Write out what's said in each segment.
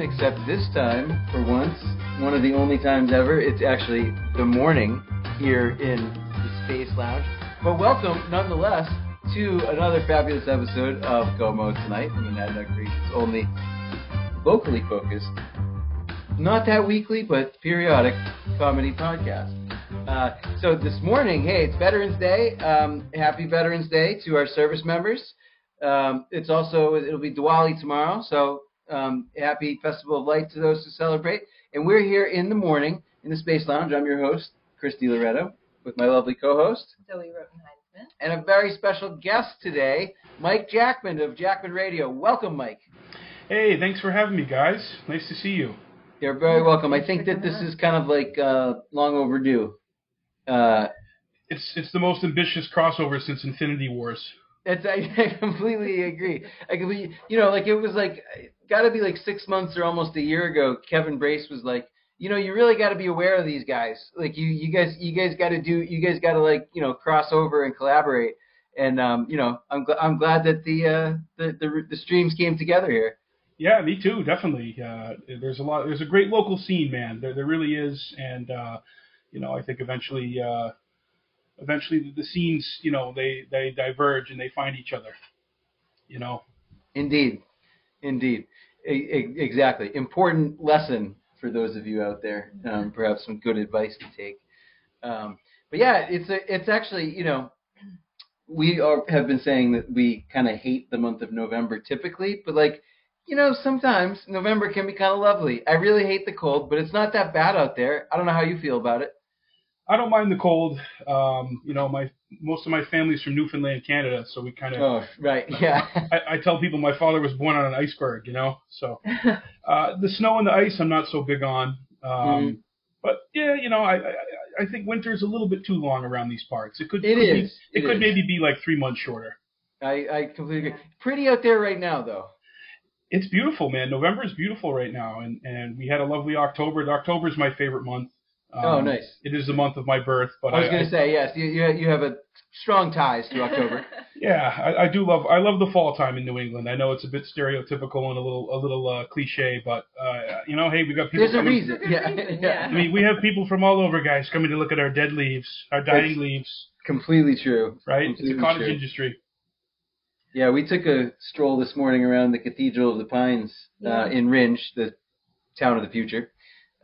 Except this time, for once, one of the only times ever, it's actually the morning here in the Space Lounge. But welcome, nonetheless, to another fabulous episode of Como Tonight, the Monadnock region's only locally focused, not that weekly, but periodic comedy podcast. Uh, so this morning, hey, it's Veterans Day. Um, happy Veterans Day to our service members. Um, it's also it'll be Diwali tomorrow, so um, happy Festival of Light to those who celebrate. And we're here in the morning in the Space Lounge. I'm your host, Chris DiLoretto, with my lovely co-host Zoe Rotenheim and a very special guest today, Mike Jackman of Jackman Radio. Welcome, Mike. Hey, thanks for having me, guys. Nice to see you. You're very welcome. I think that this is kind of like uh, long overdue. Uh, It's it's the most ambitious crossover since Infinity Wars. It's, I, I completely agree. I completely, you know, like it was like, got to be like six months or almost a year ago. Kevin Brace was like, you know, you really got to be aware of these guys. Like you, you guys, you guys got to do, you guys got to like, you know, cross over and collaborate. And um, you know, I'm gl- I'm glad that the uh the, the the streams came together here. Yeah, me too, definitely. Uh, there's a lot. There's a great local scene, man. There there really is, and uh, you know, I think eventually, uh, eventually the scenes, you know, they they diverge and they find each other. You know. Indeed, indeed, exactly. Important lesson for those of you out there. Um, perhaps some good advice to take. Um, but yeah, it's a, it's actually you know we are, have been saying that we kind of hate the month of November typically, but like you know sometimes November can be kind of lovely. I really hate the cold, but it's not that bad out there. I don't know how you feel about it. I don't mind the cold. Um, you know, my most of my family's from Newfoundland, Canada, so we kind of. Oh right, yeah. I, I tell people my father was born on an iceberg, you know. So uh, the snow and the ice, I'm not so big on. Um, Mhm. But yeah, you know, I, I I think winter is a little bit too long around these parts. It could It could be- it, It could is. maybe be like three months shorter. I I completely agree. Pretty out there right now though. It's beautiful, man. November is beautiful right now, and and we had a lovely October. October is my favorite month. Um, Oh, nice. It is the month of my birth, but I was gonna say yes. You you you have a strong ties to October. Yeah, I, I do love I love the fall time in New England. I know it's a bit stereotypical and a little a little uh, cliche, but uh, you know, hey, we got people. There's a coming, reason. A Yeah, reason, yeah. yeah. I mean, we have people from all over, guys, coming to look at our dead leaves, our dying It's- leaves, Completely true. right? It's a cottage true. industry. Yeah, we took a stroll this morning around the Cathedral of the Pines uh, Yeah. in Rindge, the town of the future,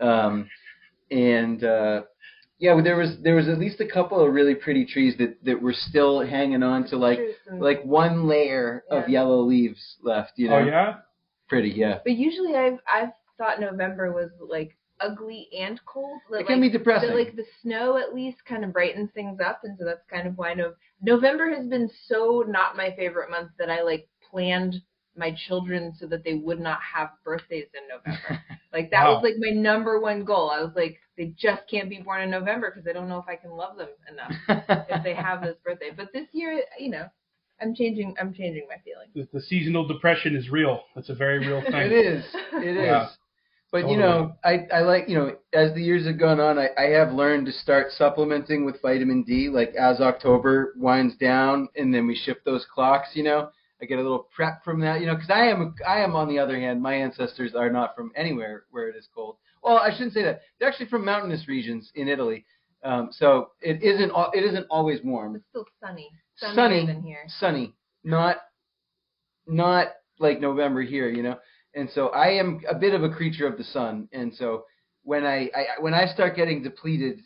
um, and uh, yeah, there was there was at least a couple of really pretty trees that that were still hanging on to like True, some- like one layer of yellow leaves left. You know, Oh yeah, pretty. Yeah, But usually I've I've thought November was like ugly and cold. But it can be depressing. But like the snow at least kind of brightens things up, and so that's kind of why no November has been so not my favorite month that I like planned my children so that they would not have birthdays in November. like that Wow. was like my number one goal. I was like, they just can't be born in November because I don't know if I can love them enough if they have this birthday. But this year, you know, I'm changing. I'm changing my feelings. the, the seasonal depression is real. It's a very real thing. It is. It is. Yeah. But you know, I, I like you know, as the years have gone on, I, I have learned to start supplementing with vitamin D. Like as October winds down, and then we shift those clocks. You know, I get a little prep from that. You know, because I am I am on the other hand, my ancestors are not from anywhere where it is cold. Well, I shouldn't say that. They're actually from mountainous regions in Italy. Um, so it isn't it isn't always warm. It's still sunny. Sunny. than here. sunny, not not like November here, you know. And so I am a bit of a creature of the sun, and so when I, I when I start getting depleted,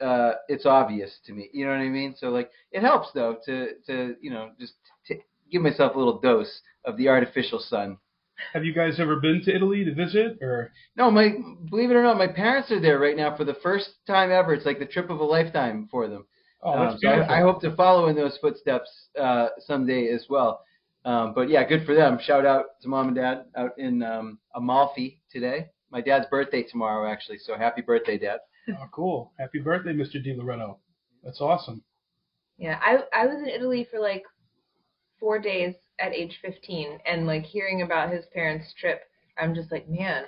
uh, it's obvious to me. You know what I mean? So like it helps though to to you know just give myself a little dose of the artificial sun. Have you guys ever been to Italy to visit, or No, my believe it or not, my parents are there right now for the first time ever. It's like the trip of a lifetime for them. oh, that's Um, so. I, I hope to follow in those footsteps uh, someday as well. Um, but yeah, good for them. Shout out to mom and dad out in um, Amalfi today. My dad's birthday tomorrow, actually. So happy birthday, dad. Oh, cool. Happy birthday, Mr. Di Loretto. That's awesome. Yeah, I I was in Italy for like four days at age 15, and like hearing about his parents' trip, I'm just like, man,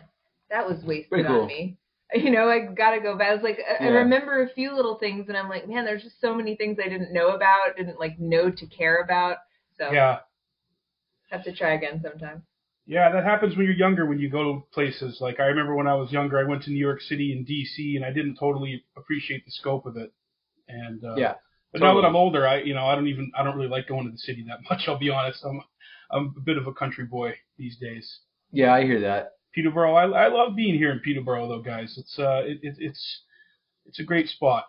that was wasted Pretty cool. on me. You know, I gotta go back. I was like, I, I remember a few little things, and I'm like, man, there's just so many things I didn't know about, didn't like know to care about. So Yeah. have to try again sometime. Yeah, that happens when you're younger. When you go to places like I remember when I was younger, I went to New York City and D.C. and I didn't totally appreciate the scope of it. And uh, Yeah, but now that I'm older, I you know I don't even I don't really like going to the city that much. I'll be honest. I'm I'm a bit of a country boy these days. Yeah, I hear that. Peterborough, I, I love being here in Peterborough though, guys. It's uh it, it, it's it's a great spot.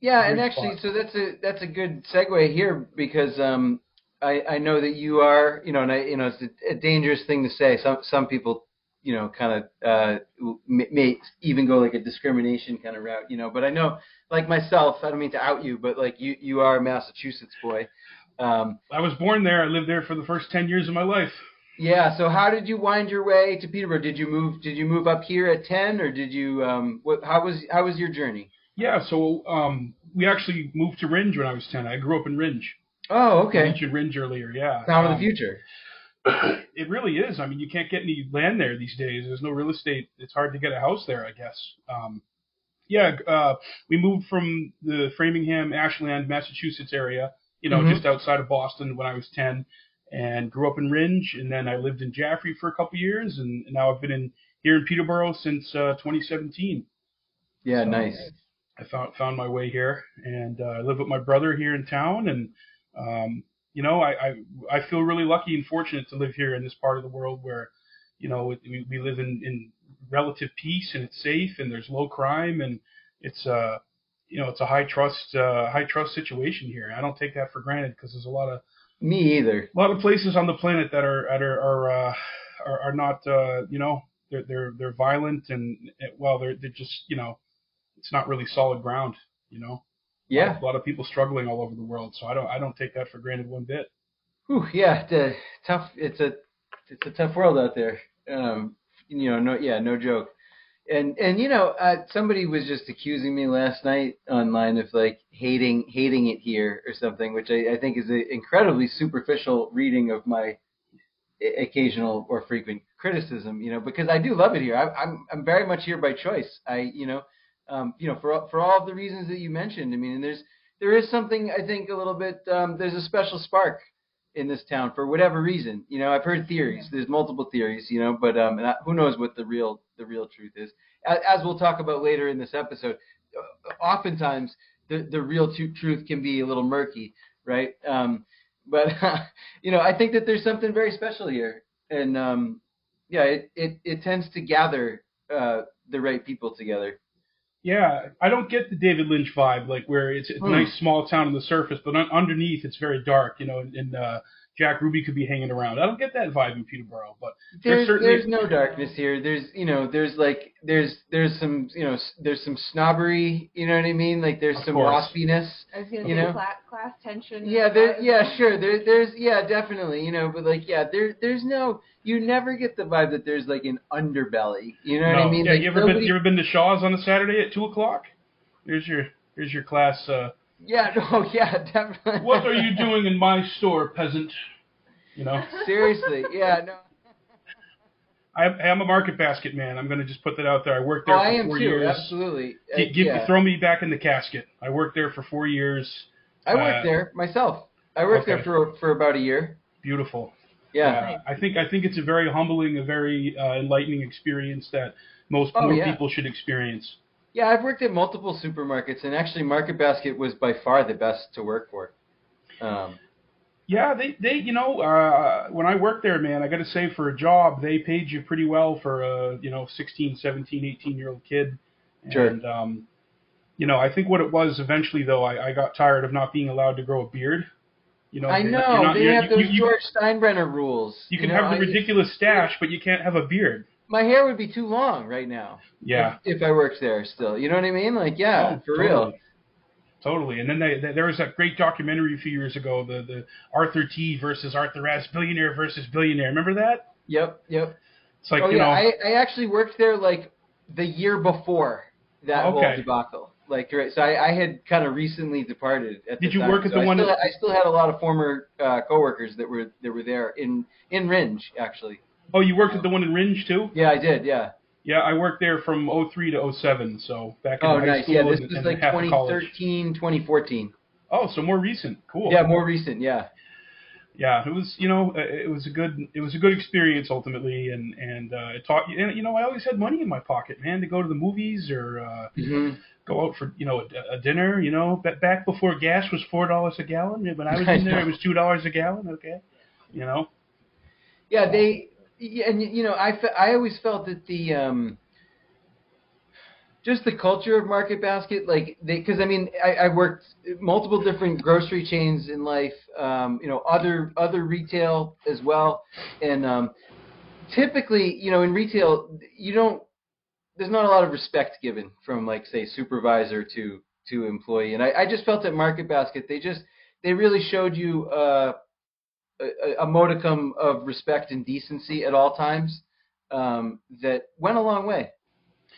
Yeah, and actually, spot. so that's a that's a good segue here because um, I I know that you are you know, and I you know it's a, a dangerous thing to say. Some some people you know kind of uh may, may even go like a discrimination kind of route, you know. But I know like myself, I don't mean to out you, but like you you are a Massachusetts boy. Um, I was born there. I lived there for the first ten years of my life. yeah. So how did you wind your way to Peterborough? Did you move? Did you move up here at ten, or did you? Um, what? How was how was your journey? Yeah, so um we actually moved to Rindge when I was ten. I grew up in Rindge. Oh, okay. I mentioned Rindge earlier. Yeah. Town of Um, the future. It really is. I mean, you can't get any land there these days. There's no real estate. It's hard to get a house there, I guess. Um, yeah, uh, we moved from the Framingham, Ashland, Massachusetts area, you know, Mhm. just outside of Boston when I was 10, and grew up in Rindge, and then I lived in Jaffrey for a couple years, and, and now I've been in here in Peterborough since uh, 2017. Yeah, So, nice. I found found my way here, and uh, I live with my brother here in town, and um, you know, I, I I feel really lucky and fortunate to live here in this part of the world where, you know, we, we live in, in relative peace and it's safe and there's low crime and it's uh you know it's a high trust uh, high trust situation here. I don't take that for granted because there's a lot of Me either. a lot of places on the planet that are that are are uh, are, are not uh, you know they're they're they're violent and well they're they're just you know it's not really solid ground you know Yeah. a lot of people struggling all over the world so I don't I don't take that for granted one bit Whew, yeah. Tough. It's a it's a tough world out there. Um, you know, no, yeah, no joke. And and you know, uh, somebody was just accusing me last night online of like hating hating it here or something, which I, I think is an incredibly superficial reading of my occasional or frequent criticism. You know, because I do love it here. I, I'm I'm very much here by choice. I you know, um, you know, for all- for all of the reasons that you mentioned. I mean, and there's there is something I think a little bit. Um, there's a special spark in this town for whatever reason. You know, I've heard theories. There's multiple theories. You know, but um, I, who knows what the real the real truth is? As, as we'll talk about later in this episode, uh, oftentimes the the real tu- truth can be a little murky, right? Um, but you know, I think that there's something very special here, and um, yeah, it, it it tends to gather uh, the right people together. Yeah I don't get the David Lynch vibe like where it's, it's a Hmm. nice small town on the surface but un- underneath it's very dark you know and, and uh, Jack Ruby could be hanging around I don't get that vibe in Peterborough but There's There's certainly- there's no darkness here. There's you know there's like there's there's some you know there's some snobbery. You know what I mean? Like there's Of some course. waspiness. I was gonna You say know? class, class tension. Yeah, there, yeah, sure. There, there's, yeah, definitely. You know, but like, yeah, there, there's no. You never get the vibe that there's like an underbelly. You know what I mean? Yeah, like, you ever been nobody- you ever been to Shaw's on a Saturday at two o'clock? Here's your here's your class. Uh, Yeah, no, yeah, definitely. what are you doing in my store, peasant? You know, Seriously, yeah, no. I, am a market basket man. I'm going to just put that out there. I worked Oh, there for I am four too. years. Absolutely. Uh, Gi- give, yeah. Throw me back in the casket. I worked there for four years. I worked uh, there myself. I worked okay. there for for about a year. Beautiful. Yeah. Uh, I think I think it's a very humbling, a very uh, enlightening experience that most Oh, yeah. people should experience. Yeah, I've worked at multiple supermarkets, and actually, Market Basket was by far the best to work for. Um, Yeah, they they you know uh, when I worked there, man, I got to say for a job they paid you pretty well for a you know 16, 17, 18 year old kid. Sure. And um, you know, I think what it was eventually though, I, I got tired of not being allowed to grow a beard. You know, I know not- they have you- those you- George Steinbrenner rules. You can know, have the I- ridiculous stash, but you can't have a beard. My hair would be too long right now. Yeah. If, if I worked there still, you know what I mean? Like, yeah, Oh, for totally. real. Totally. And then they, they, there was that great documentary a few years ago, the the Arthur T versus Arthur S, billionaire versus billionaire. Remember that? Yep, yep. It's like oh you yeah, know, I, I actually worked there like the year before that whole Okay. debacle. Like, right, so I, I had kind of recently departed. At Did you time. work at So the I one Still, that- I still had a lot of former uh, coworkers that were that were there in in Rindge actually. Oh, you worked at the one in Rindge too? Yeah, I did. Yeah. Yeah, I worked there from 03 to 07, so back in Oh, high nice. school Yeah, this and, was and like half of college. 2013, 2014. Oh, so more recent. Cool. Yeah, more recent. Yeah. yeah, it was you know uh, it was a good it was a good experience ultimately, and and uh, it taught you and you know I always had money in my pocket, man, to go to the movies or uh, hmm go out for you know a, a dinner. You know, ba- back before gas was four dollars a gallon. When I was in there, it was two dollars a gallon. Okay, you know. Yeah, they. Yeah, and you know, I, fe- I always felt that the um, just the culture of Market Basket, like they, because I mean, I, I worked multiple different grocery chains in life, um, you know, other other retail as well, and um, typically, you know, in retail, you don't. There's not a lot of respect given from like say supervisor to to employee, and I, I just felt at Market Basket they just they really showed you. Uh, a, a modicum of respect and decency at all times um, that went a long way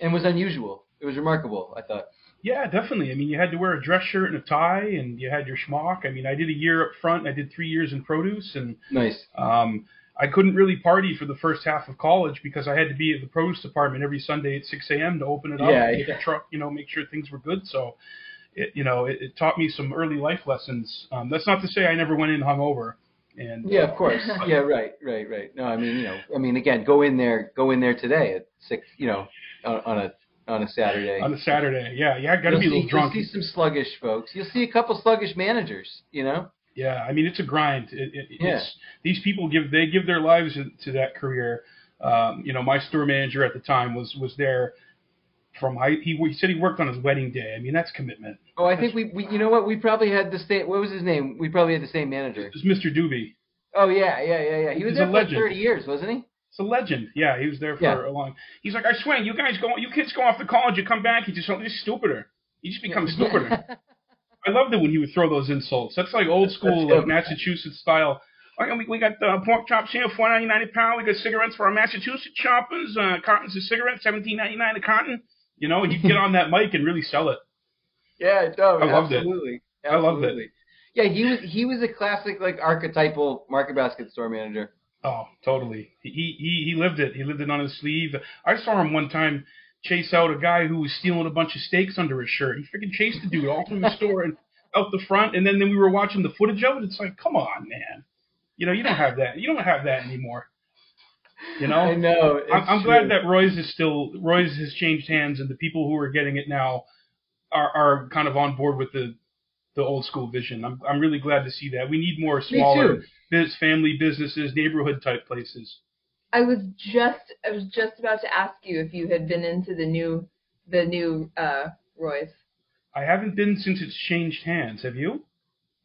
and was unusual. It was remarkable, I thought. Yeah, definitely. I mean, you had to wear a dress shirt and a tie, and you had your schmuck. I mean, I did a year up front. I did three years in produce, and Nice. um, I couldn't really party for the first half of college because I had to be at the produce department every Sunday at 6 a.m. to open it up, Yeah, yeah. a truck, you know, make sure things were good. So, it, you know, it, it taught me some early life lessons. Um, that's not to say I never went in hungover. And Yeah, of course. Yeah, right, right, right. No, I mean, you know, I mean, again, go in there, go in there today at six, you know, on, on a on a Saturday. on a Saturday, yeah, yeah, I got to be a see, little drunk. You'll see some sluggish folks. You'll see a couple sluggish managers. You know. Yeah, I mean it's a grind. It, it, Yeah. these people give they give their lives to, to that career. Um, you know, my store manager at the time was was there from high. He, he said he worked on his wedding day. I mean that's commitment. Oh, I think we, we, you know what? We probably had the same. What was his name? We probably had the same manager. It was Mr. Doobie. Oh yeah, yeah, yeah, yeah. He was He's there for legend. thirty years, wasn't he? It's a legend. Yeah, he was there for Yeah. a long. He's like, I swear, you guys go, you kids go off to college, you come back, you just you're stupider. You just become stupider. I loved it when he would throw those insults. That's like old school, like Massachusetts style. Oh, we, we got uh, pork chops here, four ninety nine a pound. We got cigarettes for our Massachusetts choppers. Uh, cartons of cigarettes, seventeen ninety nine a carton. You know, you get on that mic and really sell it. Yeah, no, I loved it. absolutely. I loved it. Absolutely. Yeah, he was he was a classic like archetypal market basket store manager. Oh, totally. He he he lived it. He lived it on his sleeve. I saw him one time chase out a guy who was stealing a bunch of steaks under his shirt. He freaking chased the dude all through the store and out the front. And then then we were watching the footage of it. It's like, come on, man. You know, you don't have that. You don't have that anymore. You know. I know. I'm, I'm glad that Roy's is still Roy's has changed hands, and the people who are getting it now are are kind of on board with the the old school vision. I'm I'm really glad to see that. We need more smaller too. biz, family businesses, neighborhood type places. I was just I was just about to ask you if you had been into the new the new uh Roy's. I haven't been since it's changed hands. Have you?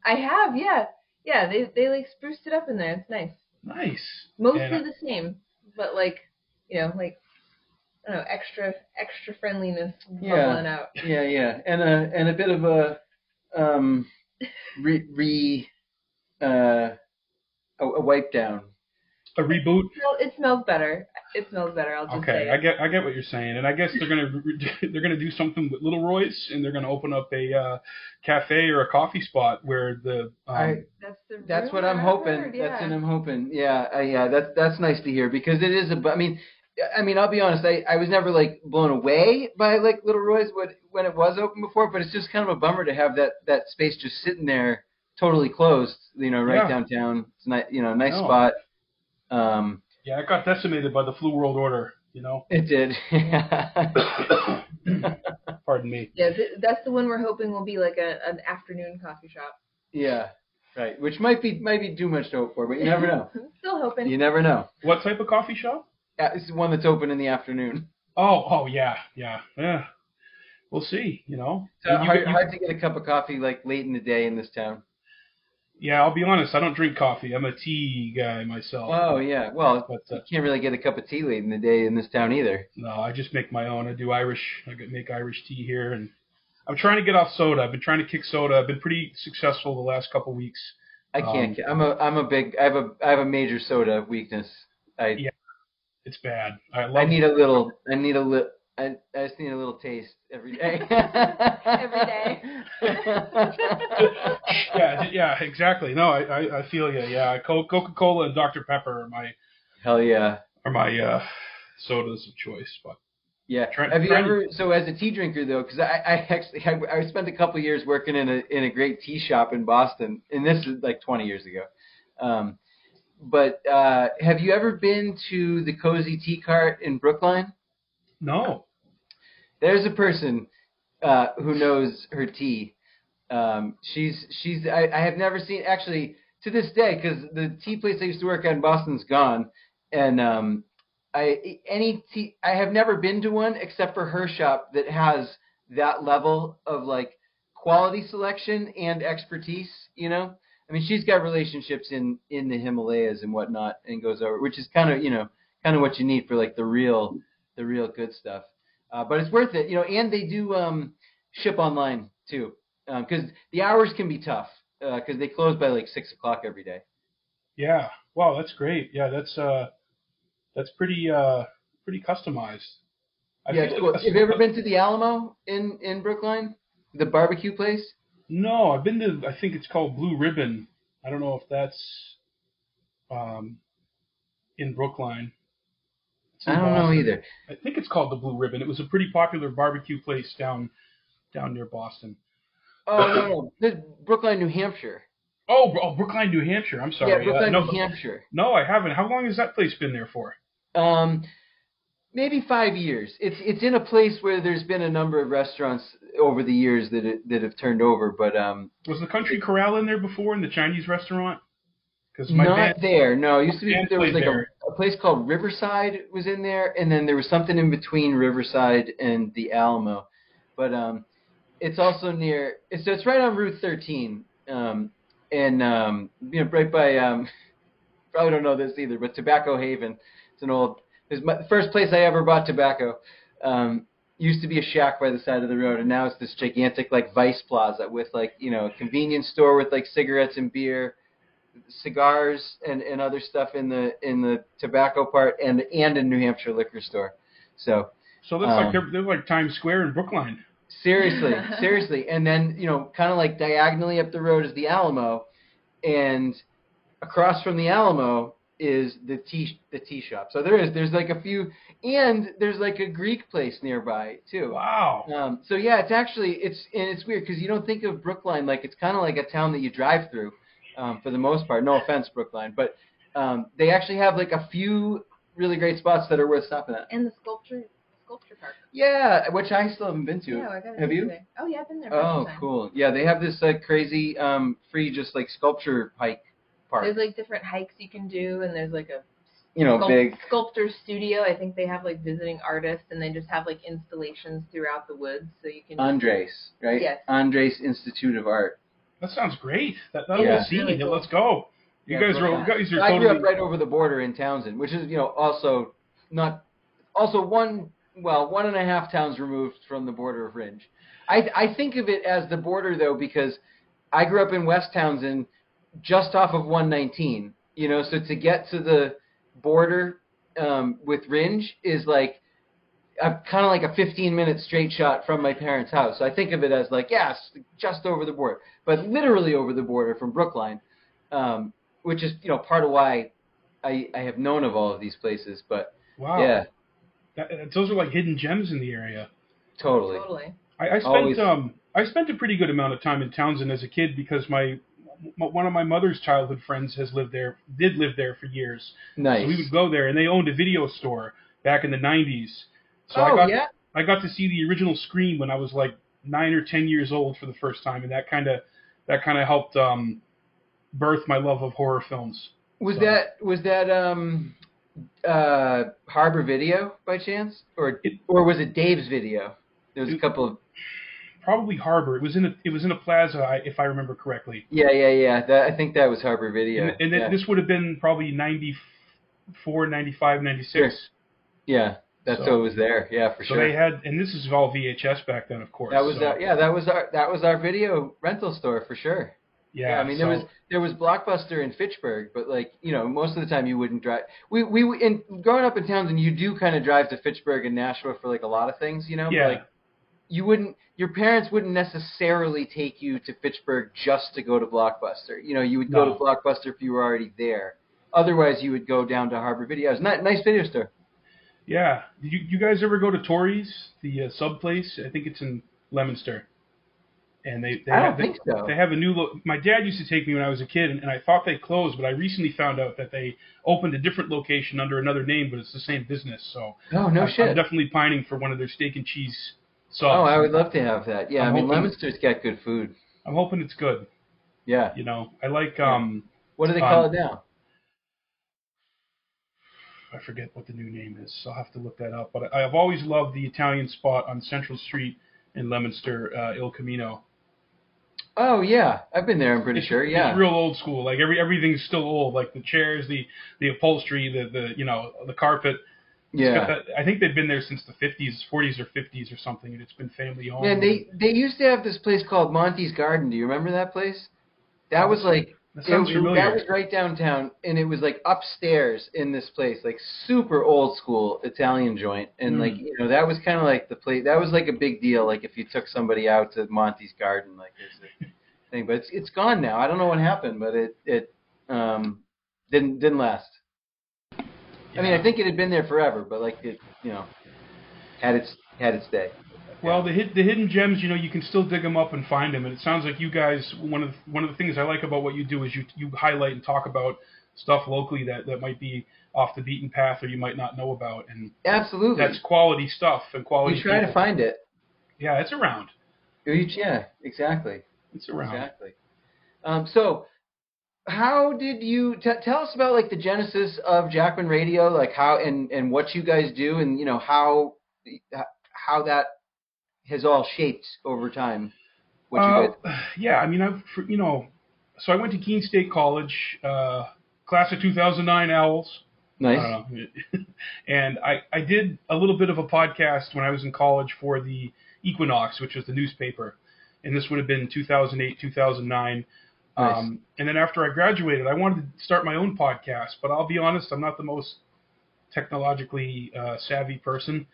I have, yeah. Yeah, they they like spruced it up in there. It's nice. Nice. Mostly And I- the same, but like, you know, like I don't know, extra extra friendliness Yeah. bubbling out. Yeah, yeah, and a and a bit of a um re, re uh a, a wipe down. A reboot. It It smells better. It smells better. I'll just Okay, say. I get I get what you're saying, and I guess they're gonna they're gonna do something with Little Roy's, and they're gonna open up a uh, cafe or a coffee spot where the um, I That's the that's what I'm hoping. heard, That's what I'm hoping. Yeah, uh, yeah. That's that's nice to hear because it is a. I mean, I mean, I'll be honest. I I was never like blown away by like Little Roy's when when it was open before, but it's just kind of a bummer to have that that space just sitting there totally closed. You know, right Yeah. downtown. It's nice. You know, nice No. spot. Um, yeah, it got decimated by the flu world order. You know, it did. pardon me. Yeah, th- that's the one we're hoping will be like a an afternoon coffee shop. yeah. Right. Which might be might be too much to hope for, but you never know. Still hoping. You never know. What type of coffee shop? Yeah, this is one that's open in the afternoon. Oh, oh yeah, yeah, yeah. We'll see. You know. So You- hard, you- hard to get a cup of coffee like late in the day in this town. Yeah, I'll be honest. I don't drink coffee. I'm a tea guy myself. Oh yeah, well, But you uh, can't really get a cup of tea late in the day in this town either. no, I just make my own. I do Irish. I make Irish tea here, and I'm trying to get off soda. I've been trying to kick soda. I've been pretty successful the last couple of weeks. I can't. Um, I'm a I'm a big. I have a I have a major soda weakness. I Yeah. It's bad. I love. I need a little. I need a little. I, I just need a little taste every day. Every day. yeah, yeah, exactly. No, I, I, I feel you. Yeah, Coca Cola and Dr Pepper are my Hell yeah. are my uh, sodas of choice. But Yeah. Try- Have you try ever? So as a tea drinker though, because I, I actually I, I spent a couple years working in a in a great tea shop in Boston, and this is like 20 years ago. Um, but uh, have you ever been to the Cozy Tea Cart in Brookline? No. There's a person uh, who knows her tea. Um, she's she's I, I have never seen actually to this day because the tea place I used to work at in Boston's gone, and um, I any tea I have never been to one except for her shop that has that level of like quality selection and expertise. You know, I mean, she's got relationships in in the Himalayas and whatnot, and goes over, which is kind of you know kind of what you need for like the real the real good stuff. Uh, but it's worth it, you know. And they do um, ship online too, because um, the hours can be tough because uh, they close by like six o'clock every day. Yeah. Wow, that's great. Yeah, that's uh, that's pretty uh, pretty customized. I yeah, cool. Have you ever been to the Alamo in in Brookline, the barbecue place? No, I've been to. I think it's called Blue Ribbon. I don't know if that's um, in Brookline. I don't Boston. know either. I think it's called the Blue Ribbon. It was a pretty popular barbecue place down down near Boston. Oh no, no, this Brookline, New Hampshire. Oh, oh, Brookline, New Hampshire. I'm sorry. Yeah, Brookline, uh, no, New Hampshire. No, I haven't. How long has that place been there for? Um, maybe five years. It's it's in a place where there's been a number of restaurants over the years that it, that have turned over. But um, was the Country Corral in there before in the Chinese restaurant? Because not band, there. No, it used to be there was like a, place called Riverside was in there, and then there was something in between Riverside and the Alamo. But um, it's also near. It's, it's right on Route 13, um, and um, you know, right by. Um, probably don't know this either, but Tobacco Haven. It's an old. My first place I ever bought tobacco. Um, used to be a shack by the side of the road, and now it's this gigantic like Vice Plaza with like you know a convenience store with like cigarettes and beer cigars and, and other stuff in the in the tobacco part and and a New Hampshire liquor store. So so that's um, like they're, they're like Times Square in Brookline. Seriously, seriously, and then you know, kind of like diagonally up the road is the Alamo, and across from the Alamo is the tea the tea shop. So there is there's like a few, and there's like a Greek place nearby too. Wow. Um, so yeah, it's actually it's and it's weird because you don't think of Brookline like it's kind of like a town that you drive through um, for the most part. No offense, Brookline, but um, they actually have like a few really great spots that are worth stopping at. And the sculpture sculpture park. Yeah, which I still haven't been to. Yeah, I got have you? Today. Oh yeah, I've been there. Oh, cool. Yeah, they have this like crazy um, free just like sculpture hike park. There's like different hikes you can do, and there's like a you know, sculpt- big sculptor studio. I think they have like visiting artists, and they just have like installations throughout the woods, so you can. Andres, right? Yes. Andres Institute of Art. That sounds great. That that'll yeah. be really cool. Let's go. You yeah, guys are you guys are I totally. grew up right over the border in Townsend, which is you know also not also one well one and a half towns removed from the border of Rindge. I I think of it as the border though because I grew up in West Townsend, just off of 119. You know, so to get to the border um, with Rindge is like kind of like a 15 minute straight shot from my parents' house. So I think of it as like, yes, just over the border, but literally over the border from Brookline, um, which is you know part of why I I have known of all of these places. But wow, yeah, that, those are like hidden gems in the area. Totally. Totally. I, I spent Always. um I spent a pretty good amount of time in Townsend as a kid because my one of my mother's childhood friends has lived there, did live there for years. Nice. So we would go there, and they owned a video store back in the '90s so oh, I got yeah. I got to see the original Scream when I was like nine or ten years old for the first time, and that kind of that kind of helped um, birth my love of horror films. Was so. that was that um, uh, Harbor Video by chance, or it, or was it Dave's Video? There was a couple of probably Harbor. It was in a it was in a plaza, if I remember correctly. Yeah, yeah, yeah. That, I think that was Harbor Video. And, and yeah. this would have been probably 94, 95, 96. Sure. Yeah. That's so, what was there. Yeah, for so sure. So they had, and this is all VHS back then, of course. That was so. our, yeah, that was our that was our video rental store for sure. Yeah, yeah I mean there was there was Blockbuster in Fitchburg, but like you know most of the time you wouldn't drive. We we in growing up in Townsend, you do kind of drive to Fitchburg and Nashua for like a lot of things, you know. Yeah. But, like you wouldn't your parents wouldn't necessarily take you to Fitchburg just to go to Blockbuster. You know, you would go no. to Blockbuster if you were already there. Otherwise, you would go down to Harbor Video. It's not nice video store. Yeah. Did you, you guys ever go to Tori's, the uh, sub place? I think it's in Leominster. and they they I have don't think so. they have a new lo- my dad used to take me when I was a kid and, and I thought they closed but I recently found out that they opened a different location under another name but it's the same business so Oh no I'm, shit. I'm definitely pining for one of their steak and cheese subs. oh, I would love to have that. Yeah, I'm I mean hoping- Leominster's got good food. I'm hoping it's good Yeah. you know I like um What do they call Um, it now? I forget what the new name is so I'll have to look that up but I, I've always loved the Italian spot on Central Street in Leominster uh, Il Camino Oh yeah, I've been there. I'm pretty it's, sure. Yeah. it's real old school. Like every everything's still old. Like the chairs, the the upholstery, the the you know the carpet. It's yeah. that- I think they've been there since the 50s, 40s or 50s or something, and it's been family owned. Yeah, they they used to have this place called Monty's Garden. Do you remember that place? That was like that sounds it- familiar. that was right downtown, and it was like upstairs in this place, like super old school Italian joint, and Hmm. like you know that was kind of like the place. That was like a big deal. Like if you took somebody out to Monty's Garden, like there's a thing, but it's it's gone now. I don't know what happened, but it it um didn't didn't last. I mean, I think it had been there forever, but like it you know had its had its day. Well, the hid, the hidden gems, you know, you can still dig them up and find them. And it sounds like you guys one of the, one of the things I like about what you do is you you highlight and talk about stuff locally that that might be off the beaten path or you might not know about, and Absolutely. that's quality stuff and quality. we try to find it. Yeah, it's around. Yeah, exactly. It's around. Exactly. Um, so, how did you t- tell us about like the genesis of Jackman Radio, like how and and what you guys do, and you know how how that has all shaped over time. What you Uh, guys? yeah, I mean, I've you know, so I went to Keene State College, uh, class of 2009 Owls. Nice. Uh, and I, I did a little bit of a podcast when I was in college for the Equinox, which was the newspaper. And this would have been 2008, 2009. Nice. Um, and then after I graduated, I wanted to start my own podcast. But I'll be honest, I'm not the most technologically uh, savvy person.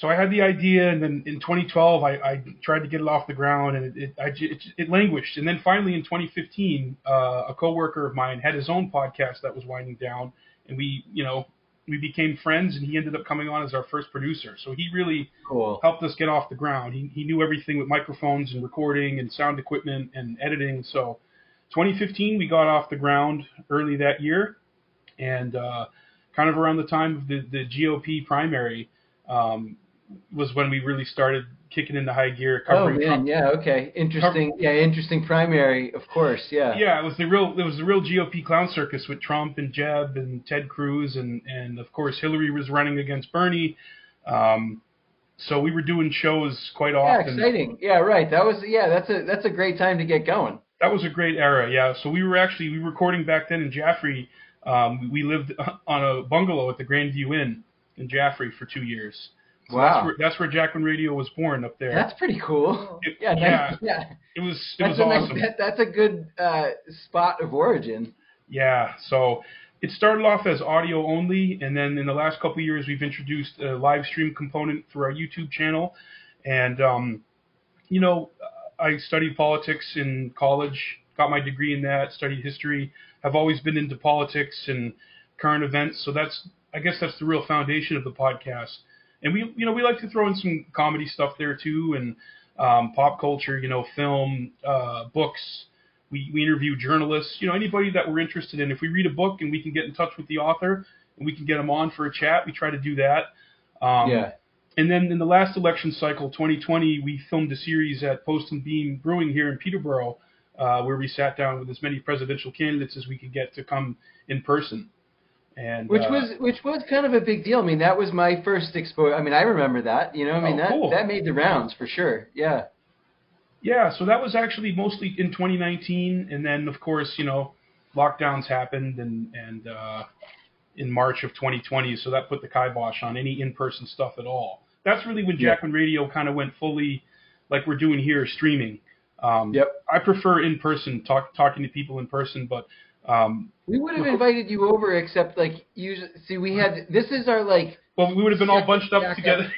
So I had the idea, and then in 2012, I, I tried to get it off the ground, and it it, I, it, it languished. And then finally, in 2015, uh, a coworker of mine had his own podcast that was winding down, and we, you know, we became friends, and he ended up coming on as our first producer. So he really cool. helped us get off the ground. He he knew everything with microphones and recording and sound equipment and editing. So 2015, we got off the ground early that year, and uh, kind of around the time of the the GOP primary. Um, was when we really started kicking into high gear, Oh man, Trump. yeah, okay, interesting. Yeah, interesting primary, of course. Yeah. Yeah, it was the real it was the real GOP clown circus with Trump and Jeb and Ted Cruz and and of course Hillary was running against Bernie. Um, so we were doing shows quite often. Yeah, exciting. Yeah, right. That was yeah. That's a that's a great time to get going. That was a great era, yeah. So we were actually we were recording back then in Jaffrey. Um, we lived on a bungalow at the Grandview Inn in Jaffrey for two years. So Wow. that's where, that's where Jackman Radio was born up there. That's pretty cool. It- Yeah, yeah, yeah. it was it That's was a nice, that, that's a good uh, spot of origin. Yeah, so it started off as audio only, and then in the last couple of years, we've introduced a live stream component through our YouTube channel. And, um, you know, I studied politics in college, got my degree in that, studied history, have always been into politics and current events. So that's, I guess that's the real foundation of the podcast. And we, you know, we like to throw in some comedy stuff there too, and um, pop culture, you know, film, uh, books, we, we interview journalists, you know, anybody that we're interested in. If we read a book and we can get in touch with the author and we can get them on for a chat, we try to do that. Um, yeah. And then in the last election cycle, 2020, we filmed a series at Post and Beam Brewing here in Peterborough, uh, where we sat down with as many presidential candidates as we could get to come in person. And Which uh, was which was kind of a big deal. I mean, that was my first exposure. I mean, I remember that. You know, I mean Oh, that cool. that made the rounds for sure. Yeah. Yeah, so that was actually mostly in 2019, and then of course, you know, lockdowns happened, and and uh, in March of 2020, so that put the kibosh on any in-person stuff at all. That's really when. Jackman Radio kind of went fully, like we're doing here, streaming. Um, Yep. I prefer in-person, talk, talking to people in person, but um, We would have invited you over, except like you see, we had this is our like well, we would have been all bunched up together.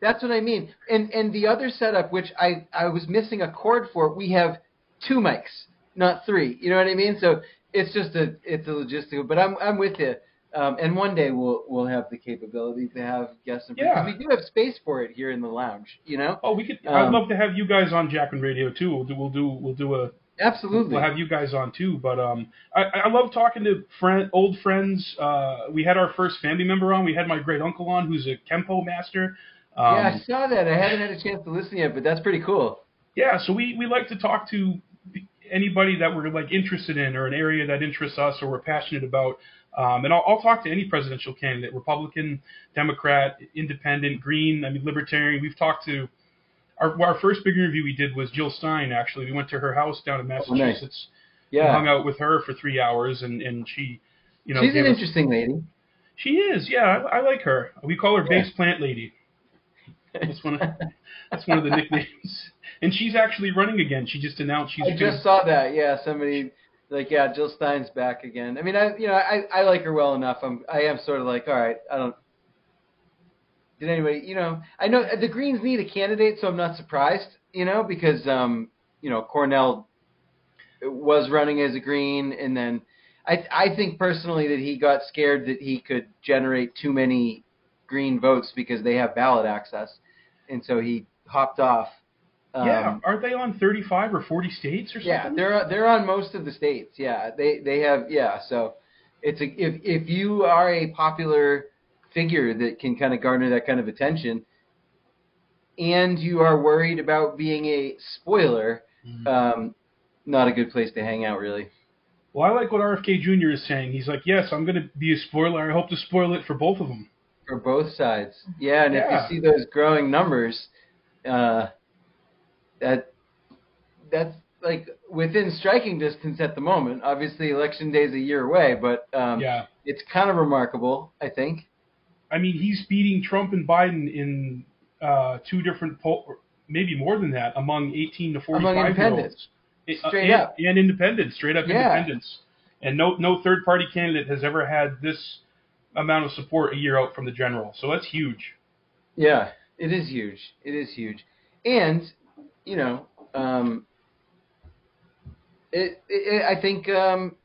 That's what I mean. And and the other setup, which I I was missing a cord for, we have two mics, not three. You know what I mean? So it's just a it's a logistical. But I'm I'm with you. Um, and one day we'll we'll have the capability to have guests. And Yeah. we do have space for it here in the lounge. You know, Oh, we could. I'd Um, love to have you guys on Jackman Radio too. We'll do. We'll do. We'll do a. absolutely. We'll have you guys on too. But um, I, I love talking to friend, old friends. Uh, we had our first family member on. We had my great uncle on, who's a kempo master. Um, yeah, I saw that. I haven't had a chance to listen yet, but that's pretty cool. Yeah, so we, we like to talk to anybody that we're like interested in or an area that interests us or we're passionate about. Um, and I'll, I'll talk to any presidential candidate, Republican, Democrat, Independent, Green, I mean Libertarian. We've talked to our our first big interview we did was Jill Stein. Actually, we went to her house down in oh, Massachusetts. We hung Yeah, out with her for three hours, and and she, you know, she's an us- interesting lady. She is, yeah. I, I like her. We call her Yeah. Base Plant Lady. That's one of that's one of the nicknames. And she's actually running again. She just announced she's I gonna- just saw that. Yeah, somebody like yeah, Jill Stein's back again. I mean, I you know I I like her well enough. I'm I am sort of like all right. I don't. Did anybody you know? I know the Greens need a candidate, so I'm not surprised. You know because um you know Cornel was running as a Green, and then I I think personally that he got scared that he could generate too many Green votes because they have ballot access, and so he hopped off. Um, yeah, aren't they on 35 or 40 states or something? yeah, they're they're on most of the states. Yeah, they they have yeah. So it's a if if you are a popular figure that can kind of garner that kind of attention, and you are worried about being a spoiler, Mhm. um, not a good place to hang out really. Well, I like what RFK Jr. is saying. He's like, yes, I'm going to be a spoiler. I hope to spoil it for both of them. For both sides, yeah, and Yeah. if you see those growing numbers, uh, that that's like within striking distance at the moment. Obviously, election day is a year away, but um, yeah. it's kind of remarkable, I think. I mean, he's beating Trump and Biden in uh, two different poll, maybe more than that, among 18 to 45 Among year olds. Straight and, up. And independents, straight up Yeah. independents. And no no third party candidate has ever had this amount of support a year out from the general. So that's huge. Yeah, it is huge. It is huge, and you know, um, it, it, I think um,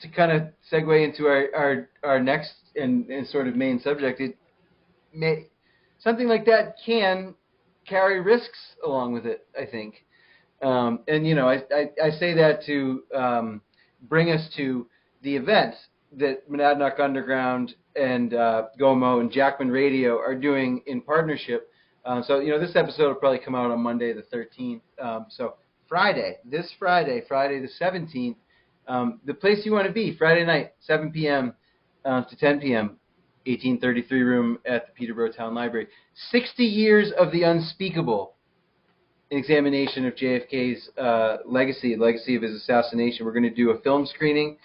to kind of segue into our our, our next and, and sort of main subject, it may something like that can carry risks along with it. I think, um, and you know, I, I, I say that to um, bring us to the event that Monadnock Underground and uh, Gomo and Jackman Radio are doing in partnership. Uh, so you know, this episode will probably come out on Monday the 13th. Um, so Friday, this Friday, Friday the 17th, um, the place you want to be, Friday night, 7 p.m. Uh, to 10 p.m. 1833 room at the Peterborough Town Library. 60 years of the unspeakable. An examination of JFK's uh, legacy, legacy of his assassination. We're going to do a film screening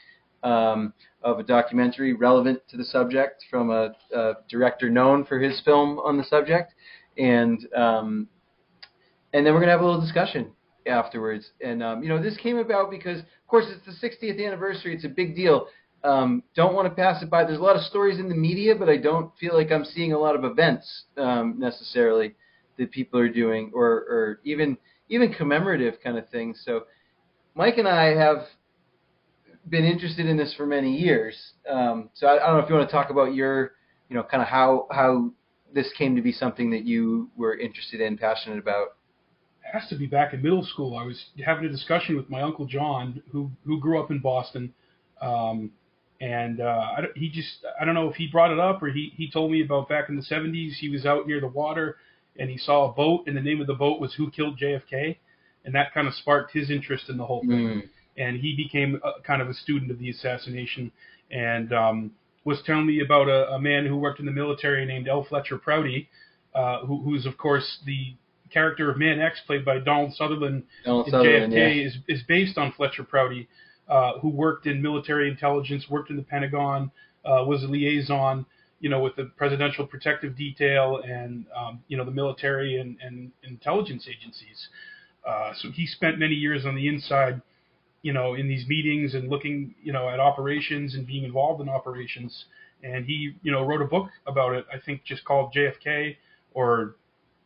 um, of a documentary relevant to the subject from a, a director known for his film on the subject, and um, and then we're gonna have a little discussion afterwards. And um, you know, this came about because, course, it's the 60th anniversary. It's a big deal. Um, don't want to pass it by. There's a lot of stories in the media, but I don't feel like I'm seeing a lot of events um, necessarily that people are doing, or or even even commemorative kind of things. So, Mike and I have been interested in this for many years. Um, so I, I don't know if you want to talk about your, you know, kind of how how this came to be something that you were interested in, passionate about. Has to be back in middle school. I was having a discussion with my uncle John, who who grew up in Boston, um, and uh, I, he just I don't know if he brought it up or he he told me about back in the 70s. He was out near the water and he saw a boat, and the name of the boat was Who Killed JFK, and that kind of sparked his interest in the whole thing. Mm. and he became a, kind of a student of the assassination and um, was telling me about a, a man who worked in the military named L. Fletcher Prouty, uh, who, who's of course the character of Man X, played by Donald Sutherland Donald in Sutherland, JFK, yeah. is is based on Fletcher Prouty, uh, who worked in military intelligence, worked in the Pentagon, uh, was a liaison, you know, with the Presidential Protective Detail and um, you know the military and, and intelligence agencies. Uh, so he spent many years on the inside, you know, in these meetings and looking, you know, at operations and being involved in operations. And he, you know, wrote a book about it. I think just called JFK, or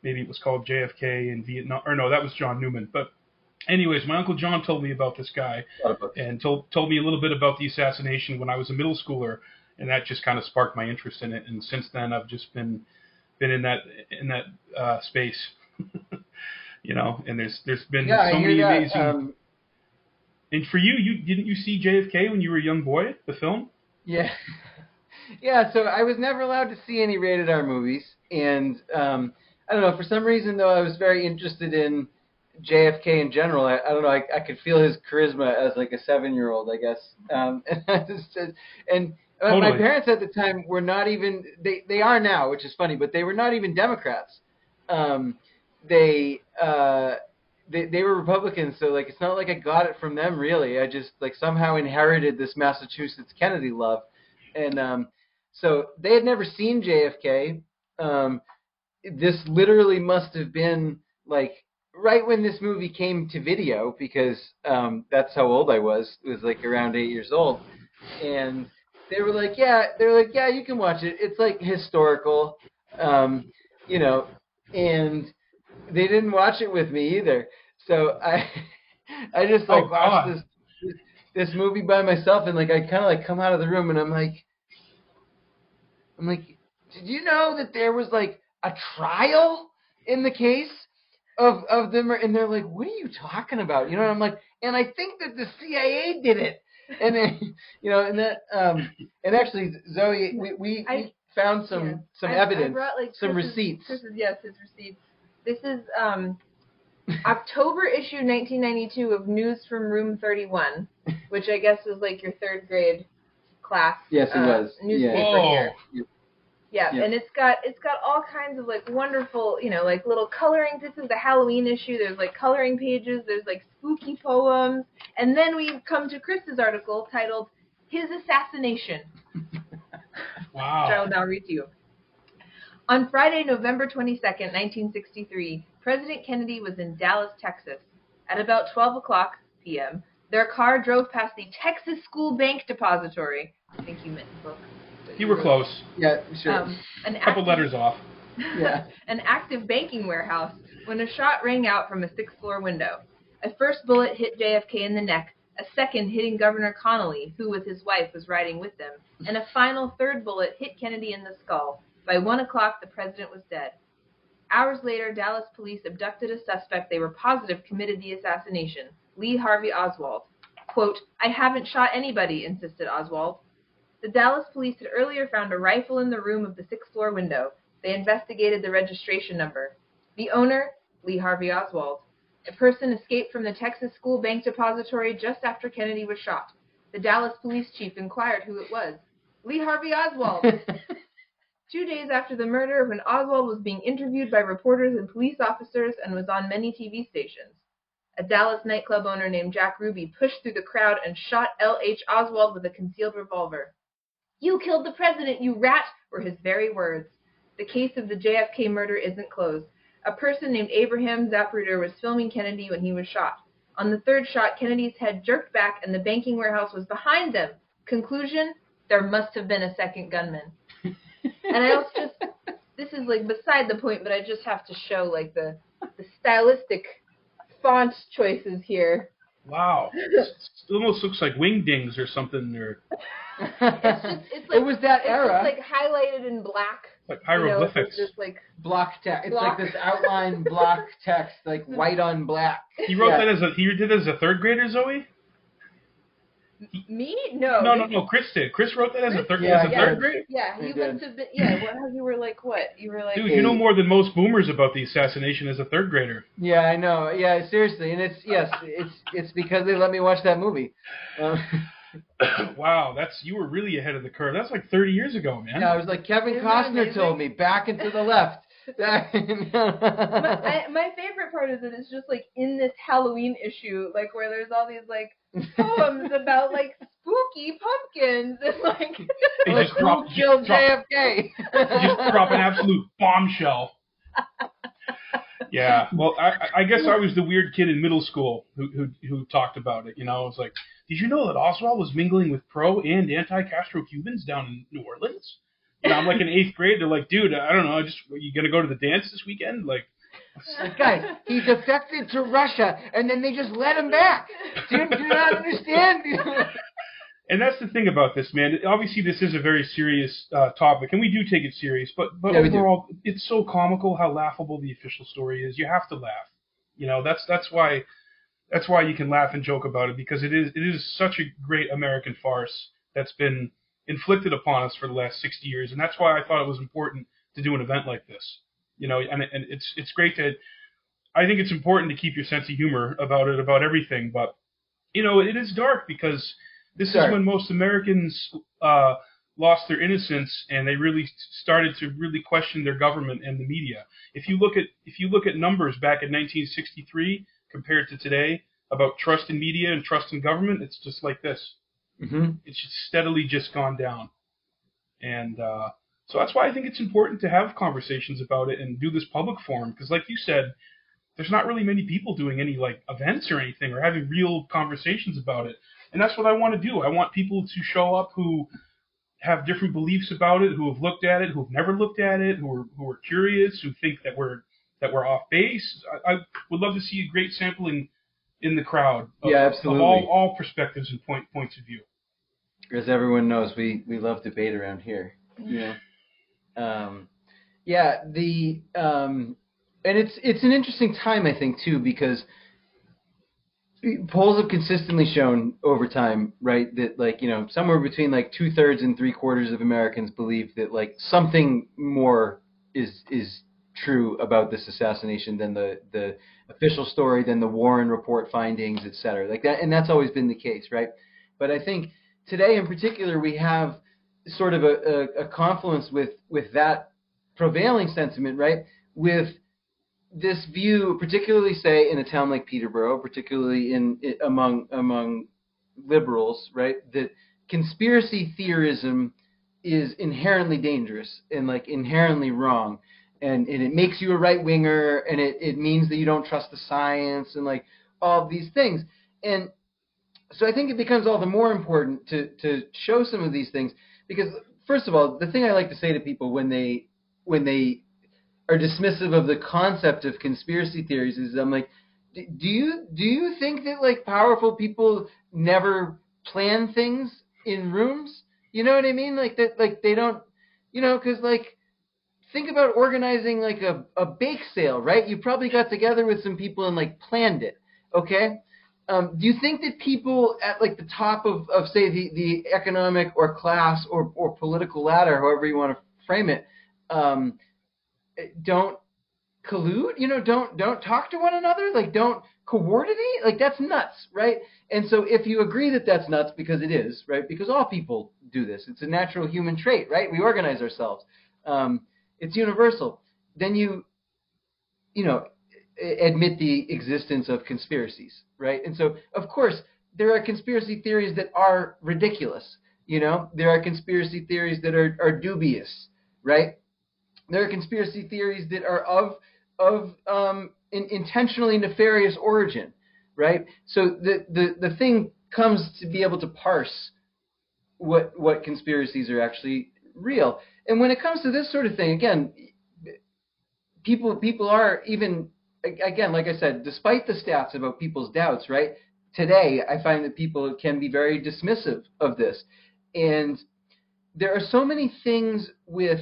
maybe it was called JFK in Vietnam. Or no, that was John Newman. But anyways, my uncle John told me about this guy A lot of books. and told told me a little bit about the assassination when I was a middle schooler. and that just kind of sparked my interest in it. And since then, I've just been been in that in that uh, space. you know, and there's there's been Yeah, so many that. amazing. Um, and for you, you didn't you see JFK when you were a young boy? The film. Yeah. Yeah, so I was never allowed to see any rated R movies and um I don't know, for some reason though I was very interested in JFK in general. I, I don't know, I, I could feel his charisma as like a 7-year-old, I guess. Um and I just and uh, my parents at the time were not even they they are now, which is funny, but they were not even Democrats. Um they uh they they were Republicans, so like it's not like I got it from them really. I just like somehow inherited this Massachusetts Kennedy love, and um, so they had never seen JFK. Um, this literally must have been like right when this movie came to video because um, that's how old I was. It was like around eight years old, and they were like, yeah, they were like, yeah, you can watch it. It's like historical, um, you know, and they didn't watch it with me either. So I I just like Oh, watched God. this, this this movie by myself and like I kind of like come out of the room and I'm like I'm like did you know that there was like a trial in the case of of them and they're like what are you talking about you know and I'm like and I think that the CIA did it and then you know and that um and actually Zoe we we, I- we found some Yeah. some I- evidence I brought, like, some Chris's- receipts Chris's, yes, his receipts. This is um, October issue 1992 of News from Room 31, which I guess is like your third grade class. Yes, it uh, was. Newspaper Yeah. Whoa. here. Yeah, Yeah. and it's got it's got all kinds of like wonderful, you know, like little coloring. This is the Halloween issue. There's like coloring pages. There's like spooky poems, and then we come to Chris's article titled "His Assassination." which I will now read to you. On Friday, November 22nd, 1963, President Kennedy was in Dallas, Texas. At about 12 o'clock p.m., their car drove past the Texas School Bank Depository. I think you meant book. But You were close. Yeah, sure. Um, an A couple letters off. Yeah. an active banking warehouse when a shot rang out from a sixth floor window. A first bullet hit JFK in the neck, a second hitting Governor Connolly, who with his wife was riding with them, and a final third bullet hit Kennedy in the skull. By one o'clock, the president was dead. Hours later, Dallas police abducted a suspect they were positive committed the assassination, Lee Harvey Oswald. Quote, I haven't shot anybody, insisted Oswald. The Dallas police had earlier found a rifle in the room of the sixth floor window. They investigated the registration number. The owner, Lee Harvey Oswald. A person escaped from the Texas School Bank Depository just after Kennedy was shot. The Dallas police chief inquired who it was. Lee Harvey Oswald. Two days after the murder, when Oswald was being interviewed by reporters and police officers and was on many TV stations. A Dallas nightclub owner named Jack Ruby pushed through the crowd and shot L.H. Oswald with a concealed revolver. You killed the president, you rat, were his very words. The case of the JFK murder isn't closed. A person named Abraham Zapruder was filming Kennedy when he was shot. On the third shot, Kennedy's head jerked back and the banking warehouse was behind them. Conclusion? There must have been a second gunman. And I also just this is like beside the point, but I just have to show like the the stylistic font choices here. Wow. it almost looks like wingdings or something, or It's just it's like it was that it's era. just like highlighted in black. like You know, it's hieroglyphics. just like block text. It's like this outline block text, like white on black. he wrote yeah. that as a he did it as a third grader, Zoe? Me? No. No, no, no. Chris did. Chris wrote that as a third Yeah, as a yeah. third grade. Yeah, He you did. must have been. Yeah, what? You were like what? You were like. Dude, you know more than most boomers about the assassination as a third grader. Yeah, I know. Yeah, seriously, and it's yes, it's it's because they let me watch that movie. Um, wow, that's you were really ahead of the curve. That's like 30 years ago, man. yeah, I was like Kevin Isn't Costner told me back and to the left. My, I, my favorite part is that it's just like in this Halloween issue, like where there's all these like poems about like spooky pumpkins and like. They like, just who drop, killed just drop, JFK? just drop an absolute bombshell. Yeah, well, I, I guess I was the weird kid in middle school who, who who talked about it. You know, I was like, "Did you know that Oswald was mingling with pro and anti-Castro Cubans down in New Orleans?" And I'm like in eighth grade. They're like, "Dude, I don't know. I just are you gonna go to the dance this weekend?" Like, guys, he defected to Russia, and then they just let him back. Do you, do you not understand? and that's the thing about this, man. Obviously, this is a very serious uh, topic, and we do take it serious. But but Yeah, overall, it's so comical how laughable the official story is. You have to laugh. You know, that's that's why that's why you can laugh and joke about it because it is it is such a great American farce that's been inflicted upon us for the last 60 years, and that's why I thought it was important to do an event like this. You know, and and it's it's great to. I think it's important to keep your sense of humor about it, about everything, but you know, it is dark because this Dark. is when most Americans uh, lost their innocence and they really started to really question their government and the media. If you look at if you look at numbers back in 1963 compared to today about trust in media and trust in government, it's just like this. Hmm It's steadily just gone down, and uh, so that's why I think it's important to have conversations about it and do this public forum because, like you said, there's not really many people doing any like events or anything or having real conversations about it. And that's what I want to do. I want people to show up who have different beliefs about it, who have looked at it, who have never looked at it, who are who are curious, who think that we're that we're off base. I, I would love to see a great sampling in the crowd of, Yeah, of absolutely. all, all perspectives and point points of view. As everyone knows, we we love debate around here. Yeah. know. Um, yeah, the um, and it's it's an interesting time I think too because polls have consistently shown over time, right, that like you know somewhere between like two thirds and three quarters of Americans believe that like something more is is true about this assassination than the the official story, than the Warren report findings, et cetera. Like that, and that's always been the case, right? But I think today in particular we have sort of a, a, a confluence with with that prevailing sentiment, right? With this view, particularly say in a town like Peterborough, particularly in, i among among liberals, right? That conspiracy theorism is inherently dangerous and like inherently wrong, and, and it makes you a right winger, and it, it means that you don't trust the science and like all these things, and so I think it becomes all the more important to to show some of these things because first of all, the thing I like to say to people when they when they are dismissive of the concept of conspiracy theories is I'm like, do you do you think that like powerful people never plan things in rooms? You know what I mean? Like that, like they don't, you know, because like think about organizing like a a bake sale, right? You probably got together with some people and like planned it, okay? Um, do you think that people at like the top of, of say the, the economic or class or, or political ladder, however you want to frame it, um, don't collude? You know, don't don't talk to one another. Like don't coordinate. Like that's nuts, right? And so if you agree that that's nuts, because it is, right? Because all people do this. It's a natural human trait, right? We organize ourselves. Um, it's universal. Then you, you know, admit the existence of conspiracies, right? And so, of course, there are conspiracy theories that are ridiculous. You know, there are conspiracy theories that are, are dubious, right? There are conspiracy theories that are of of um, in, intentionally nefarious origin, right? So the, the the thing comes to be able to parse what what conspiracies are actually real. And when it comes to this sort of thing, again, people people are even again, like I said, despite the stats about people's doubts, right? Today, I find that people can be very dismissive of this, and there are so many things with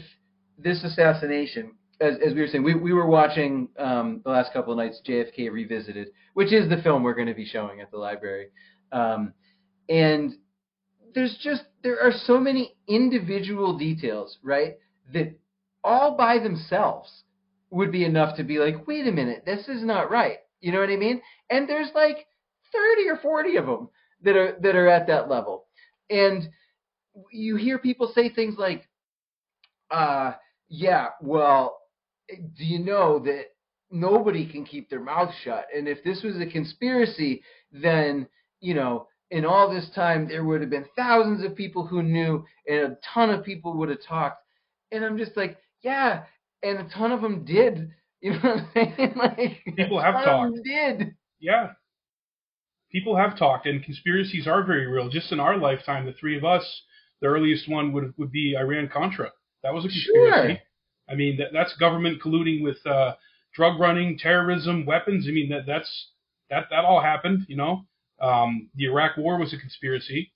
this assassination. As, as we were saying, we, we were watching um, the last couple of nights JFK Revisited, which is the film we're going to be showing at the library, um, and there's just there are so many individual details, right? That all by themselves would be enough to be like, wait a minute, this is not right. You know what I mean? And there's like 30 or 40 of them that are that are at that level. And you hear people say things like, uh, yeah, well, do you know that nobody can keep their mouth shut? And if this was a conspiracy, then, you know, in all this time, there would have been thousands of people who knew, and a ton of people would have talked. And I'm just like, yeah, and a ton of them did. You know what I'm saying? Like People have a ton of them Did Yeah. People have talked, and conspiracies are very real. Just in our lifetime, the three of us, the earliest one would would be Iran Contra. That was a conspiracy. Sure. I mean, that, that's government colluding with uh, drug running, terrorism, weapons. I mean, that that's that that all happened. You know, um, the Iraq War was a conspiracy.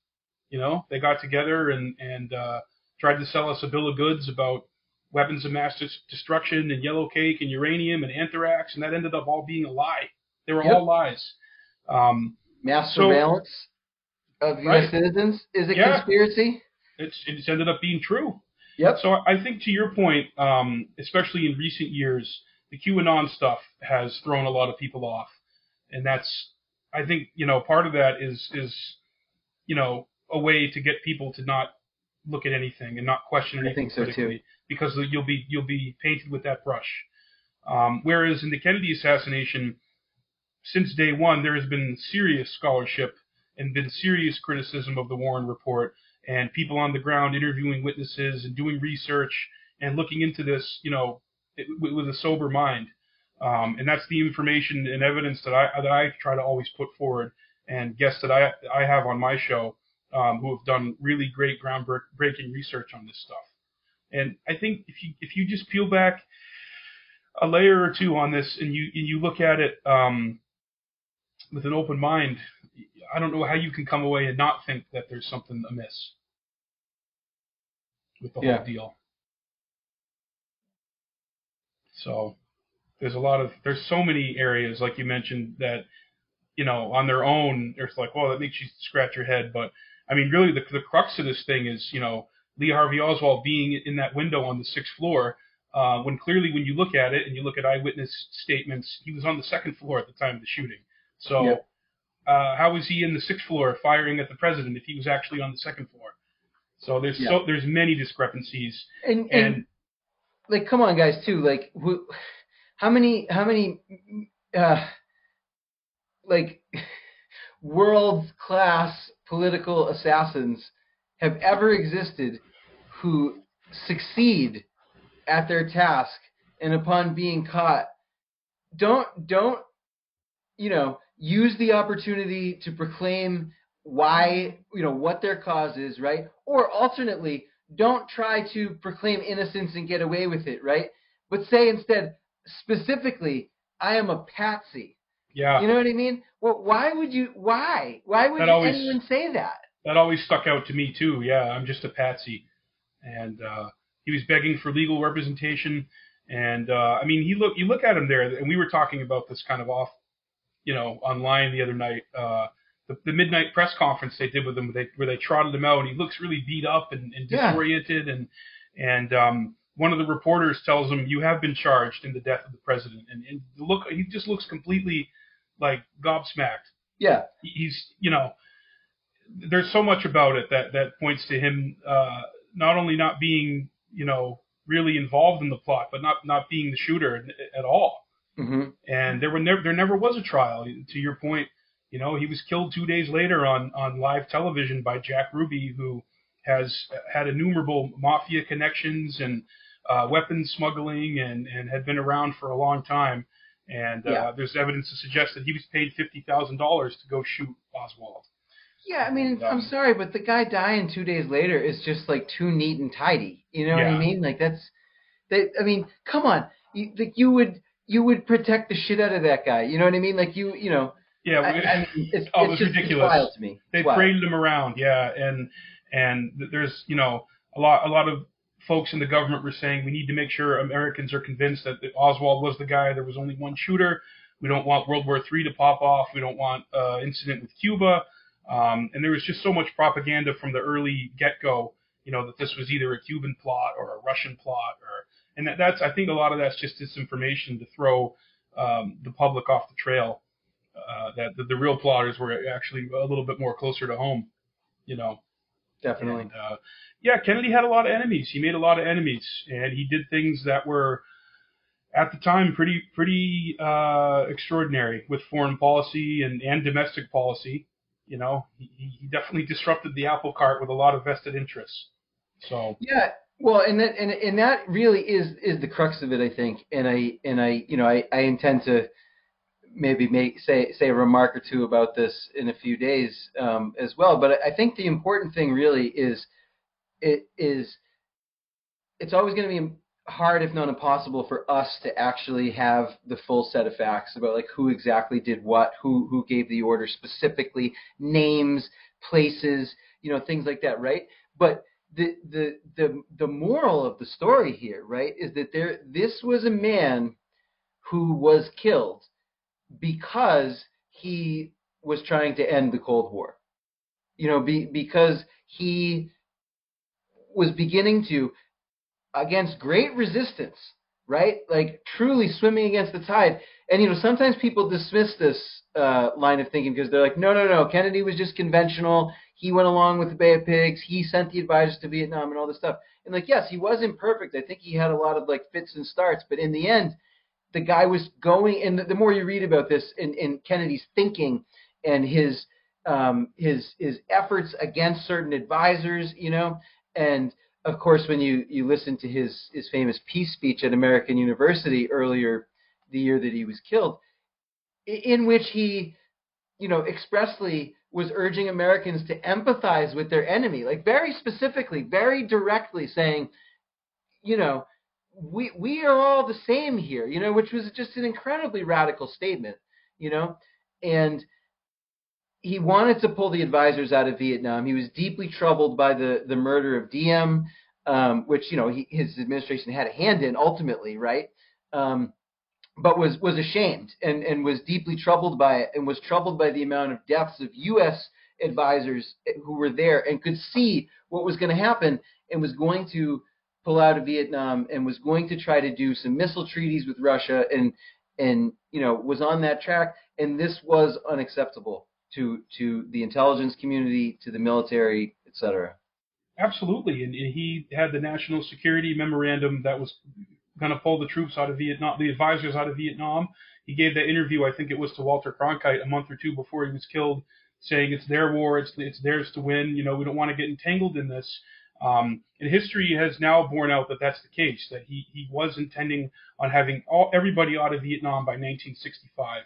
You know, they got together and and uh, tried to sell us a bill of goods about weapons of mass destruction and yellow cake and uranium and anthrax, and that ended up all being a lie. They were Yep. all lies. Um, Mass So- surveillance of U.S. Right. citizens is a Yeah. conspiracy. it's it's ended up being true. Yep. So I think to your point, um, especially in recent years, the QAnon stuff has thrown a lot of people off, and that's I think you know part of that is is you know a way to get people to not look at anything and not question anything. I think so, too. because you'll be you'll be painted with that brush. Um, whereas in the Kennedy assassination, since day one, there has been serious scholarship and been serious criticism of the Warren report and people on the ground interviewing witnesses and doing research and looking into this, you know, it, with a sober mind. Um, and that's the information and evidence that I that I try to always put forward. And guests that I I have on my show um, who have done really great groundbreaking research on this stuff. And I think if you if you just peel back a layer or two on this and you and you look at it um, with an open mind, I don't know how you can come away and not think that there's something amiss with the Yeah. whole deal. So there's a lot of there's so many areas like you mentioned that you know on their own it's like well that makes you scratch your head but I mean really the the crux of this thing is you know Lee Harvey Oswald being in that window on the sixth floor uh, when clearly when you look at it and you look at eyewitness statements he was on the second floor at the time of the shooting so Yeah. uh, how was he in the sixth floor firing at the president if he was actually on the second floor so there's so there's many discrepancies And, and and like, come on, guys, too. Like, wh- how many, how many, uh, like, world class political assassins have ever existed who succeed at their task and upon being caught? Don't don't you know use the opportunity to proclaim why you know what their cause is right? Or alternately don't try to proclaim innocence and get away with it right? But say instead specifically i am a patsy yeah you know what i mean well why would you why why would always- anyone say that that always stuck out to me too. Yeah, I'm just a patsy, and uh, he was begging for legal representation. And uh, I mean, he look you look at him there, and we were talking about this kind of off, you know, online the other night. Uh, the, the midnight press conference they did with him, where they, where they trotted him out, and he looks really beat up and, and Yeah. disoriented, and and um, one of the reporters tells him, "You have been charged in the death of the president," and, and look he just looks completely like gobsmacked yeah he's you know there's so much about it that that points to him uh, not only not being you know really involved in the plot, but not not being the shooter at all. hmm And there were never there never was a trial. To your point, you know he was killed two days later on on live television by Jack Ruby, who has had innumerable mafia connections and uh, weapons smuggling and and had been around for a long time. And uh, Yeah. there's evidence to suggest that he was paid fifty thousand dollars to go shoot Oswald. Yeah, I mean, Um, I'm sorry, but the guy dying two days later is just like too neat and tidy. You know what I mean? Like that's that. I mean, come on, you, like you would you would protect the shit out of that guy. You know what I mean? Like you you know. Yeah, I, I mean, it's, Oh, it it's it's ridiculous. wild to me. they It's wild. paraded him around, yeah, and and there's you know a lot a lot of folks in the government were saying we need to make sure Americans are convinced that Oswald was the guy. There was only one shooter. We don't want World War III to pop off. We don't want uh, incident with Cuba. Um, and there was just so much propaganda from the early get-go, you know, that this was either a Cuban plot or a Russian plot, or and that, that's I think a lot of that's just disinformation to throw um, the public off the trail. Uh, that the, the real plotters were actually a little bit more closer to home, you know. Definitely. And, uh, yeah, Kennedy had a lot of enemies. He made a lot of enemies, and he did things that were, at the time, pretty pretty uh, extraordinary with foreign policy and, and domestic policy. You know, he, he definitely disrupted the apple cart with a lot of vested interests. So Yeah. Well, and that and and that really is is the crux of it, I think. And I and I you know I I intend to maybe make say say a remark or two about this in a few days um, as well. But I think the important thing really is it is it's always going to be hard, if not impossible, for us to actually have the full set of facts about like who exactly did what, who who gave the order specifically, names, places, you know, things like that, right? But the the the the moral of the story here, right, is that there this was a man who was killed because he was trying to end the Cold War. You know, be, because he was beginning to, against great resistance, right? Like truly swimming against the tide. And you know, sometimes people dismiss this uh, line of thinking because they're like, no, no, no, Kennedy was just conventional. He went along with the Bay of Pigs. He sent the advisors to Vietnam and all this stuff. And like, yes, he was imperfect. I think he had a lot of like fits and starts, but in the end, the guy was going. And the, more you read about this in, in Kennedy's thinking and his um, his his efforts against certain advisors, you know, and of course when you you listen to his his famous peace speech at American University earlier the year that he was killed, in which he, you know, expressly was urging Americans to empathize with their enemy, like very specifically, very directly saying, you know, we we are all the same here, you know, which was just an incredibly radical statement, you know, and he wanted to pull the advisors out of Vietnam. He was deeply troubled by the the murder of Diem, um, which you know he, his administration had a hand in ultimately, right? Um, but was was ashamed and and was deeply troubled by it, and was troubled by the amount of deaths of U.S. advisors who were there and could see what was going to happen, and was going to pull out of Vietnam and was going to try to do some missile treaties with Russia and and you know was on that track, and this was unacceptable to to the intelligence community, to the military, etc. Absolutely, and he had the national security memorandum that was going to pull the troops out of Vietnam, the advisors out of Vietnam. He gave that interview, I think it was to Walter Cronkite, a month or two before he was killed, saying it's their war, it's it's theirs to win. You know, we don't want to get entangled in this. Um, and history has now borne out that that's the case. That he he was intending on having all everybody out of Vietnam by 1965.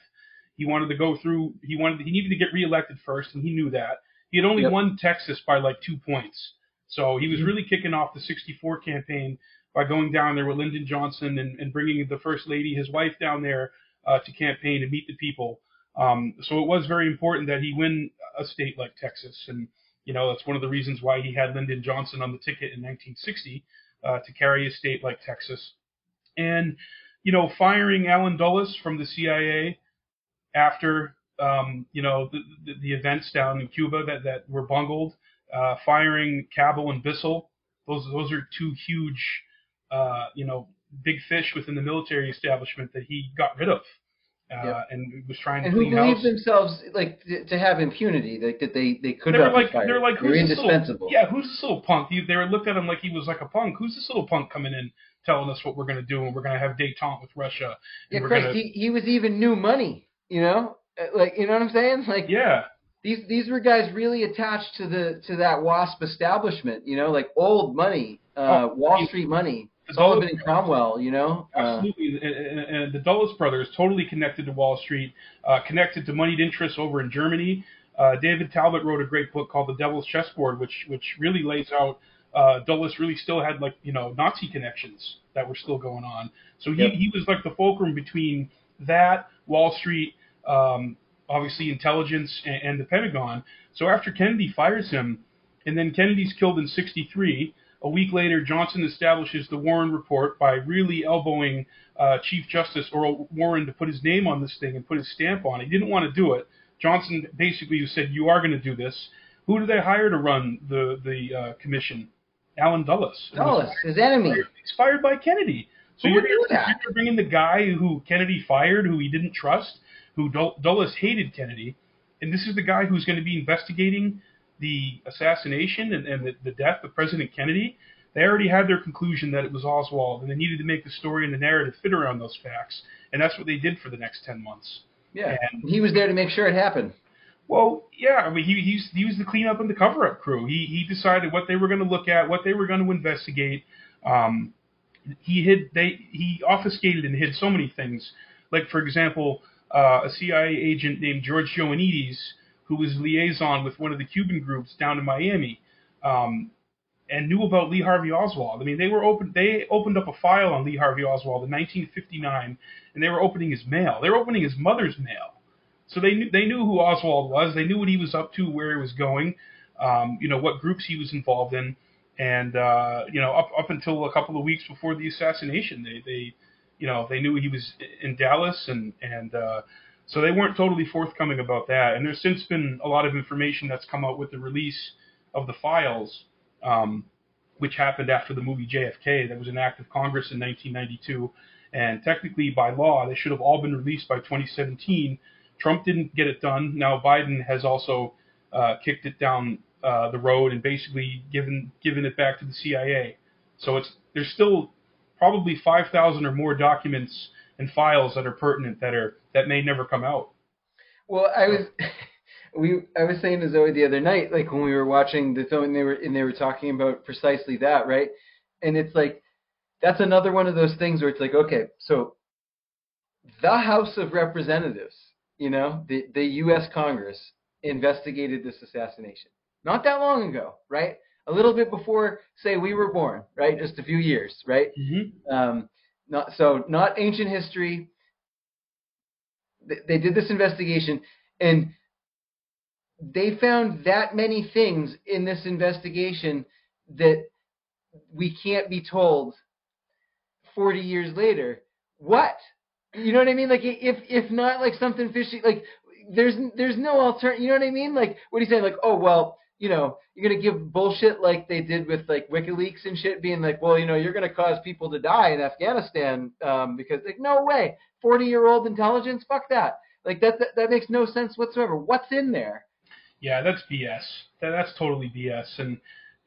He wanted to go through. He wanted. He needed to get reelected first, and he knew that. He had only yep. won Texas by like two points, so he was mm-hmm. really kicking off the '64 campaign by going down there with Lyndon Johnson and, and bringing the first lady, his wife, down there uh, to campaign and meet the people. Um, so it was very important that he win a state like Texas, and you know that's one of the reasons why he had Lyndon Johnson on the ticket in 1960 uh, to carry a state like Texas. And you know, firing Allen Dulles from the CIA after um, you know the, the, the, events down in Cuba that, that were bungled, uh, firing Cabell and Bissell. Those those are two huge uh, you know big fish within the military establishment that he got rid of. Uh, yep. and was trying to and clean who believed themselves like to, to have impunity, like that they they could they not like, fired. They're like, who's they're indispensable. Little, yeah, who's this little punk? They were looked at him like he was like a punk. Who's this little punk coming in telling us what we're going to do and we're going to have détente with Russia? Yeah, Christ, gonna... he, he was even new money. You know, uh, like you know what I'm saying? Like yeah, these these were guys really attached to the to that WASP establishment. You know, like old money, uh, oh, Wall Street money. Sullivan and Cromwell, you know. Uh, Absolutely, uh, and, and, and, the Dulles brothers totally connected to Wall Street, uh, connected to moneyed interests over in Germany. Uh, David Talbot wrote a great book called The Devil's Chessboard, which which really lays out uh, Dulles really still had like you know Nazi connections that were still going on. So he, yep. he was like the fulcrum between that Wall Street um, obviously intelligence and, and the Pentagon. So after Kennedy fires him, and then Kennedy's killed in 63. A week later, Johnson establishes the Warren Report by really elbowing uh, Chief Justice Earl Warren to put his name on this thing and put his stamp on it. He didn't want to do it. Johnson basically said, "You are going to do this." Who do they hire to run the the uh, commission? Allen Dulles. Dulles, his enemy. He's fired by Kennedy. So you're, you're bringing the guy who Kennedy fired, who he didn't trust, who Dulles hated Kennedy, and this is the guy who's going to be investigating the assassination and, and the, the death of President Kennedy. They already had their conclusion that it was Oswald, and they needed to make the story and the narrative fit around those facts, and that's what they did for the next ten months. Yeah, and he was there to make sure it happened. Well, yeah, I mean, he he's, he was the cleanup and the cover-up crew. He he decided what they were going to look at, what they were going to investigate. Um, he hid they he obfuscated and hid so many things. Like for example, uh, a CIA agent named George Joannides, who was liaison with one of the Cuban groups down in Miami, um, and knew about Lee Harvey Oswald. I mean, they were open. They opened up a file on Lee Harvey Oswald in 1959, and they were opening his mail. They were opening his mother's mail, so they knew they knew who Oswald was. They knew what he was up to, where he was going. um, you know, what groups he was involved in, and uh, you know, up up until a couple of weeks before the assassination, they they, you know, they knew he was in Dallas, and and uh, so they weren't totally forthcoming about that. And there's since been a lot of information that's come out with the release of the files. Um, which happened after the movie JFK. That was an act of Congress in 1992, and technically by law they should have all been released by 2017. Trump didn't get it done. Now Biden has also uh, kicked it down uh, the road and basically given given it back to the CIA. So it's there's still probably 5,000 or more documents and files that are pertinent that are that may never come out. Well, I was we I was saying to Zoe the other night, like when we were watching the film and they were and they were talking about precisely that, right? And it's like that's another one of those things where it's like, okay, so the House of Representatives, you know, the the U.S. Congress investigated this assassination not that long ago, right? A little bit before, say, we were born, right? Just a few years, right? Mm-hmm. Um, not so not ancient history. They, they did this investigation and they found that many things in this investigation that we can't be told 40 years later. What? You know what i mean? Like if if not like something fishy like there's there's no alternative you know what i mean? Like what are you saying like oh well you know you're gonna give bullshit like they did with like wikileaks and shit being like well you know you're gonna cause people to die in afghanistan um because like no way 40 year old intelligence fuck that like that, that that makes no sense whatsoever what's in there Yeah, that's BS. That, that's totally BS. And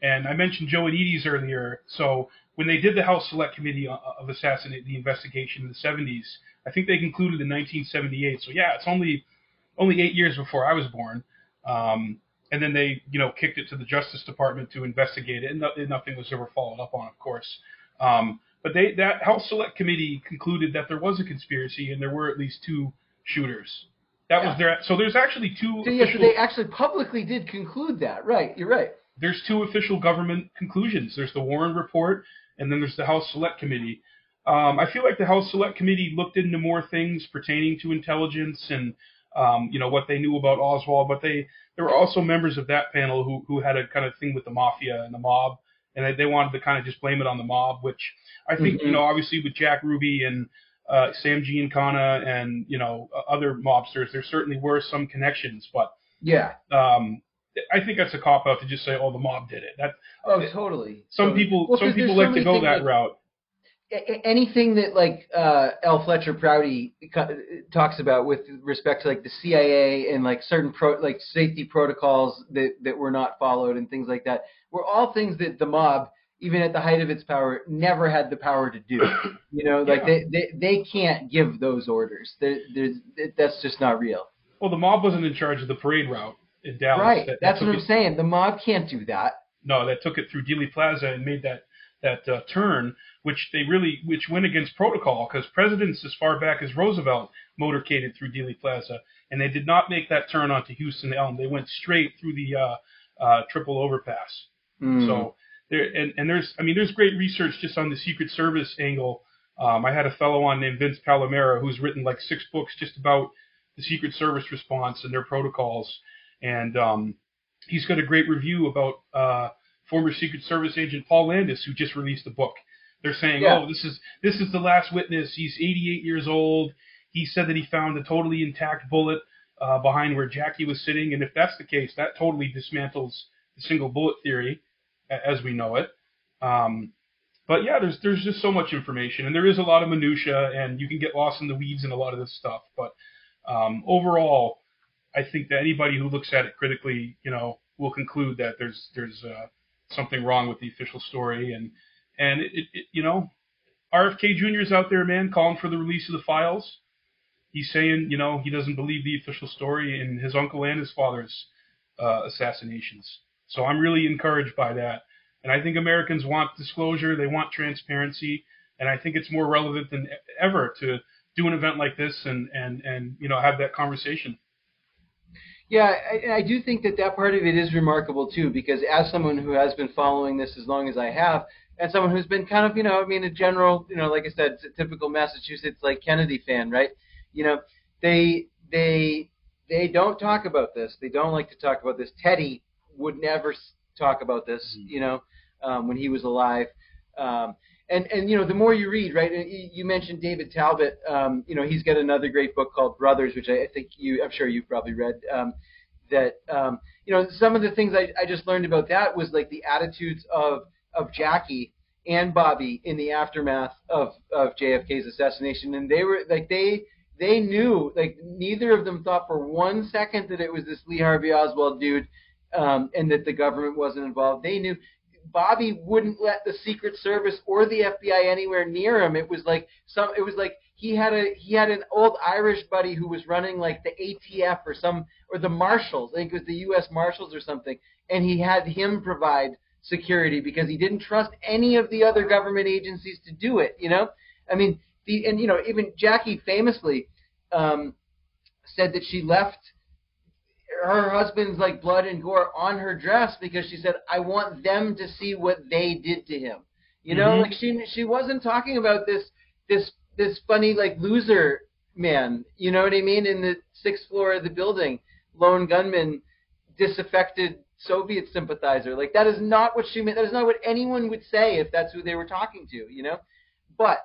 and I mentioned Joannides earlier. So when they did the House Select Committee of assassinate the investigation in the 70s, I think they concluded in 1978. So yeah, it's only only eight years before I was born. Um, and then they, you know, kicked it to the Justice Department to investigate it, and, no, nothing was ever followed up on, of course. Um, but they that House Select Committee concluded that there was a conspiracy and there were at least two shooters. That Yeah. was their. So there's actually two. So, so they actually publicly did conclude that. Right, you're right. there's two official government conclusions. There's the Warren Report, and then there's the House Select Committee. Um, I feel like the House Select Committee looked into more things pertaining to intelligence and um, you know what they knew about Oswald, but they there were also members of that panel who who had a kind of thing with the mafia and the mob, and they, they wanted to kind of just blame it on the mob, which I think Mhm. you know obviously with Jack Ruby and uh, Sam Giancana and you know other mobsters, there certainly were some connections, but Yeah. um, I think that's a cop out to just say, "Oh, the mob did it." That Oh, totally. some Totally. people Well, some people like to go that like, route. Anything that like uh, L. Fletcher Prouty talks about with respect to like the CIA and like certain pro like safety protocols that that were not followed and things like that were all things that the mob, even at the height of its power, never had the power to do. You know, like Yeah. they, they they can't give those orders. There, there's that's just not real. Well, the mob wasn't in charge of the parade route in Dallas. right. That- that That's what I'm it- saying. The mob can't do that. No, that took it through Dealey Plaza and made that that uh, turn, which they really which went against protocol because presidents as far back as Roosevelt motorcaded through Dealey Plaza, and they did not make that turn onto Houston Elm. They went straight through the uh, uh, triple overpass. Mm. So there and, and there's I mean there's great research just on the Secret Service angle. Um, I had a fellow on named Vince Palamara who's written like six books just about the Secret Service response and their protocols, and um, he's got a great review about uh, former Secret Service agent Paul Landis who just released a book. They're saying, Yeah. oh, this is this is the last witness. He's 88 years old. He said that he found a totally intact bullet uh, behind where Jackie was sitting, and if that's the case, that totally dismantles the single bullet theory as we know it. Um, but yeah, there's there's just so much information, and there is a lot of minutia, and you can get lost in the weeds in a lot of this stuff. But um, overall, I think that anybody who looks at it critically, you know, will conclude that there's there's uh, something wrong with the official story, and and it, it, it you know, RFK Jr. is out there, man, calling for the release of the files. He's saying, you know, he doesn't believe the official story in his uncle and his father's uh, assassinations. So I'm really encouraged by that. And I think Americans want disclosure, they want transparency, and I think it's more relevant than ever to do an event like this and and and you know have that conversation. Yeah, I, I do think that that part of it is remarkable too, because as someone who has been following this as long as I have, and someone who's been kind of, you know, I mean, a general, you know, like I said, typical Massachusetts like Kennedy fan, right? You know, they they they don't talk about this. They don't like to talk about this. Teddy would never talk about this, Mhm. you know, um, when he was alive. Um, and and you know, the more you read, right? You mentioned David Talbot. Um, you know, he's got another great book called Brothers, which I, I think you, I'm sure you've probably read. Um, that um, you know, some of the things I, I just learned about that was like the attitudes of of Jackie and Bobby in the aftermath of of JFK's assassination, and they were like they they knew like neither of them thought for one second that it was this Lee Harvey Oswald dude, um, and that the government wasn't involved. They knew Bobby wouldn't let the Secret Service or the FBI anywhere near him. It was like some. It was like he had a he had an old Irish buddy who was running like the ATF or some or the Marshals. I think it was the U.S. Marshals or something, and he had him provide security because he didn't trust any of the other government agencies to do it. You know, I mean, the and you know even Jackie famously um, said that she left her husband's like blood and gore on her dress because she said I want them to see what they did to him. You know, Mhm. like she she wasn't talking about this this this funny like loser man. You know what I mean? In the sixth floor of the building, lone gunman, disaffected Soviet sympathizer. Like that is not what she meant. That is not what anyone would say if that's who they were talking to. You know, but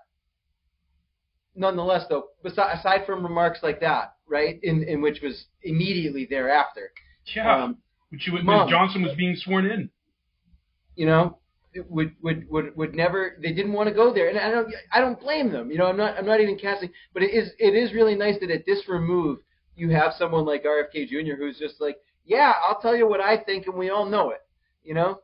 nonetheless, though, aside from remarks like that, right, in in which was immediately thereafter, Yeah. um, which you. Johnson was being sworn in. you know, it would would would would never. They didn't want to go there, and I don't I don't blame them. You know, I'm not I'm not even casting, but it is it is really nice that at this remove you have someone like RFK Jr. who's just like, yeah, I'll tell you what I think, and we all know it. You know,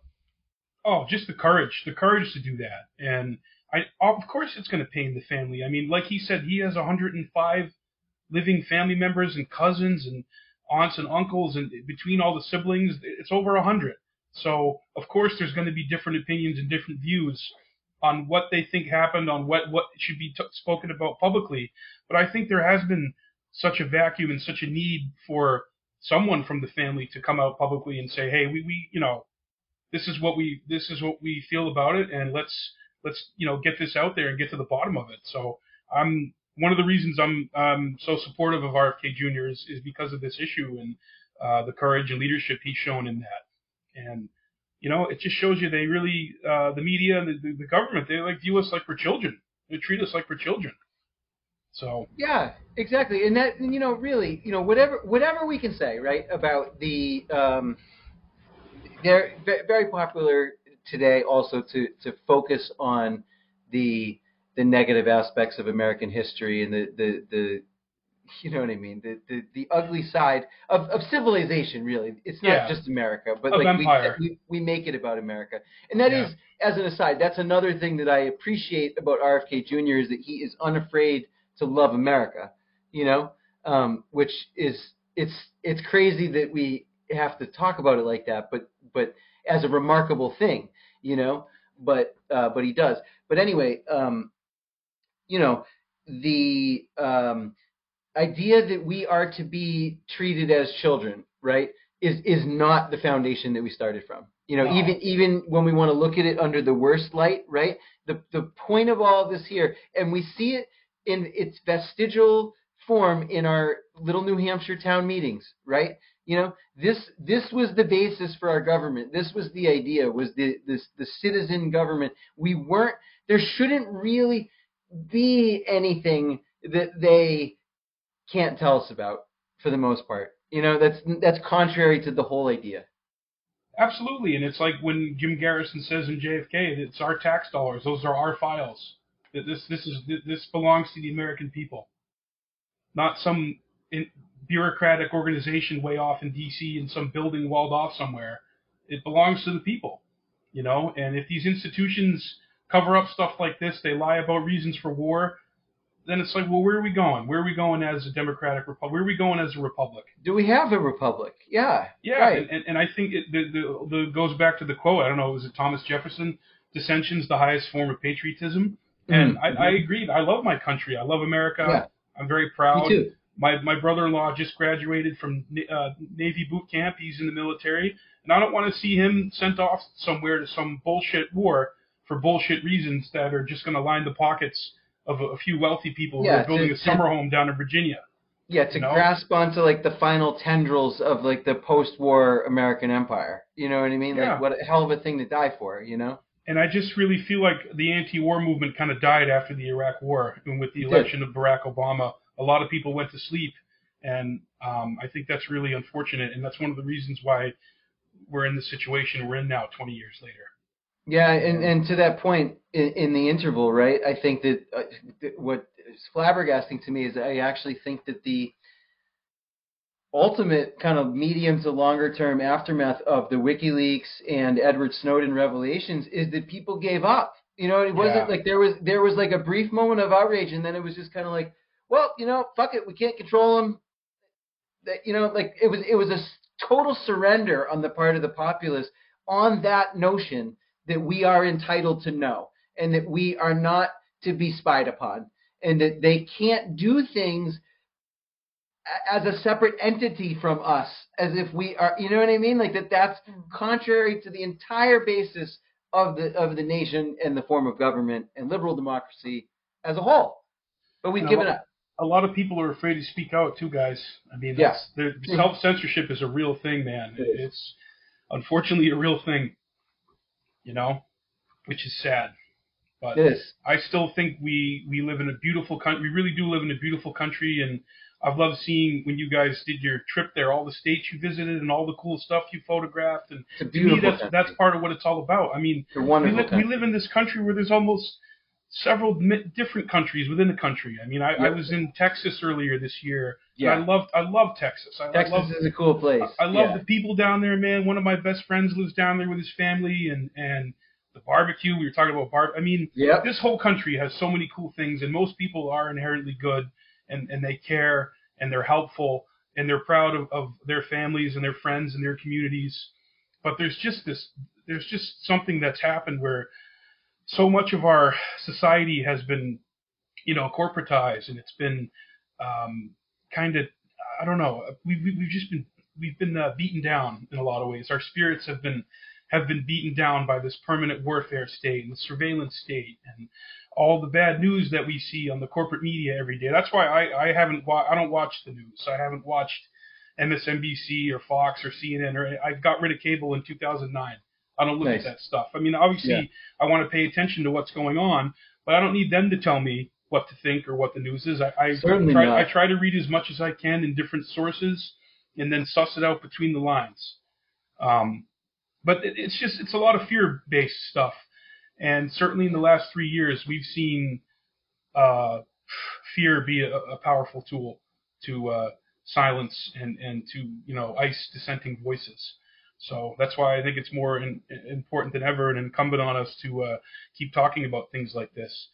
Oh, just the courage, the courage to do that. And I, of course, it's going to pain the family. I mean, like he said, he has 105 living family members and cousins and aunts and uncles, and between all the siblings, it's over a 100. So, of course, there's going to be different opinions and different views on what they think happened, on what what should be t- spoken about publicly. But I think there has been such a vacuum and such a need for someone from the family to come out publicly and say, "Hey, we, we you know." this is what we this is what we feel about it and let's let's you know get this out there and get to the bottom of it so i'm one of the reasons i'm um so supportive of rfk jr is, is because of this issue and uh the courage and leadership he's shown in that. And you know it just shows you they really uh the media and the, the government they like view us like we're children. They treat us like we're children. So. Yeah, exactly. And that, you know, really, you know, whatever whatever we can say, right, about the um, they're very popular today also to to focus on the the negative aspects of American history and the the the you know what I mean the the, the ugly side of, of civilization really it's not Yeah. just America but Of like empire. we, we make it about America and that is Yeah. as an aside that's another thing that I appreciate about RFK Jr. is that he is unafraid to love America you know um, which is it's it's crazy that we have to talk about it like that but but as a remarkable thing you know but uh, but he does but anyway um, you know the um, idea that we are to be treated as children right is is not the foundation that we started from you know No. even even when we want to look at it under the worst light right the the point of all of this here and we see it in its vestigial form in our little New Hampshire town meetings, right? You know, this this was the basis for our government. This was the idea was the this the citizen government. We weren't there shouldn't really be anything that they can't tell us about for the most part. You know, that's that's contrary to the whole idea. Absolutely, and it's like when Jim Garrison says in JFK, it's our tax dollars; those are our files. That this this is this belongs to the American people, not some bureaucratic organization way off in D.C. in some building walled off somewhere. It belongs to the people, you know. And if these institutions cover up stuff like this, they lie about reasons for war. Then it's like, well, where are we going? Where are we going as a democratic republic? Where are we going as a republic? Do we have a republic? Yeah. Yeah, Right. and, and, and I think it the, the the goes back to the quote. I don't know, was it Thomas Jefferson? Dissension's the highest form of patriotism, and Mhm. I, I agree. I love my country. I love America. Yeah. I'm very proud. Me too. My my brother-in-law just graduated from uh, Navy boot camp. He's in the military, and I don't want to see him sent off somewhere to some bullshit war for bullshit reasons that are just going to line the pockets of a, a few wealthy people Yeah, who are building to- a summer home down in Virginia. Yeah, to You know? grasp onto like the final tendrils of like the post-war American empire. You know what I mean? Yeah. Like what a hell of a thing to die for. You know? And I just really feel like the anti-war movement kind of died after the Iraq War, and with the election of Barack Obama, a lot of people went to sleep, and um, I think that's really unfortunate, and that's one of the reasons why we're in the situation we're in now, 20 years later. Yeah, and and to that point in, in the interval, right? I think that uh, what is flabbergasting to me is I actually think that the ultimate kind of medium to longer term aftermath of the WikiLeaks and Edward Snowden revelations is that people gave up. You know, it wasn't Yeah. like there was there was like a brief moment of outrage, and then it was just kind of like, well, you know, fuck it, we can't control them. That you know, like it was it was a total surrender on the part of the populace on that notion that we are entitled to know and that we are not to be spied upon and that they can't do things as a separate entity from us as if we are you know what i mean like that that's hmm. contrary to the entire basis of the of the nation and the form of government and liberal democracy as a whole but we've No, given well- up A lot of people are afraid to speak out too, guys. I mean, Yeah. that's, the self censorship is a real thing, man. It is. It's unfortunately a real thing, you know, which is sad. But it is I still think we we live in a beautiful country. We really do live in a beautiful country, and I've loved seeing when you guys did your trip there, all the states you visited, and all the cool stuff you photographed. And it's a to me, that's country. that's part of what it's all about. I mean, we, li- we live in this country where there's almost several mi- different countries within the country. I mean, I, I was in Texas earlier this year. And Yeah. I loved I love Texas. I, I texas love is a cool place I love yeah. the people down there, man. One of my best friends lives down there with his family, and and the barbecue. We were talking about bar. I mean, Yep. this whole country has so many cool things, and most people are inherently good, and and they care, and they're helpful, and they're proud of, of their families and their friends and their communities. But there's just this, there's just something that's happened where so much of our society has been, you know, corporatized, and it's been um, kind of, I don't know, we, we we've just been we've been uh, beaten down in a lot of ways. Our spirits have been have been beaten down by this permanent warfare state and the surveillance state and all the bad news that we see on the corporate media every day. That's why I, I haven't wa- I don't watch the news. I haven't watched MSNBC or Fox or CNN or I got rid of cable in 2009. I don't look Nice. at that stuff. I mean, obviously Yeah. I want to pay attention to what's going on, but I don't need them to tell me what to think or what the news is. I, I Certainly try not. I try to read as much as I can in different sources and then suss it out between the lines. Um, but it, it's just it's a lot of fear-based stuff, and certainly in the last three years we've seen uh, fear be a, a powerful tool to uh, silence and and to you know ice dissenting voices. So that's why I think it's more in, important than ever and incumbent on us to uh, keep talking about things like this.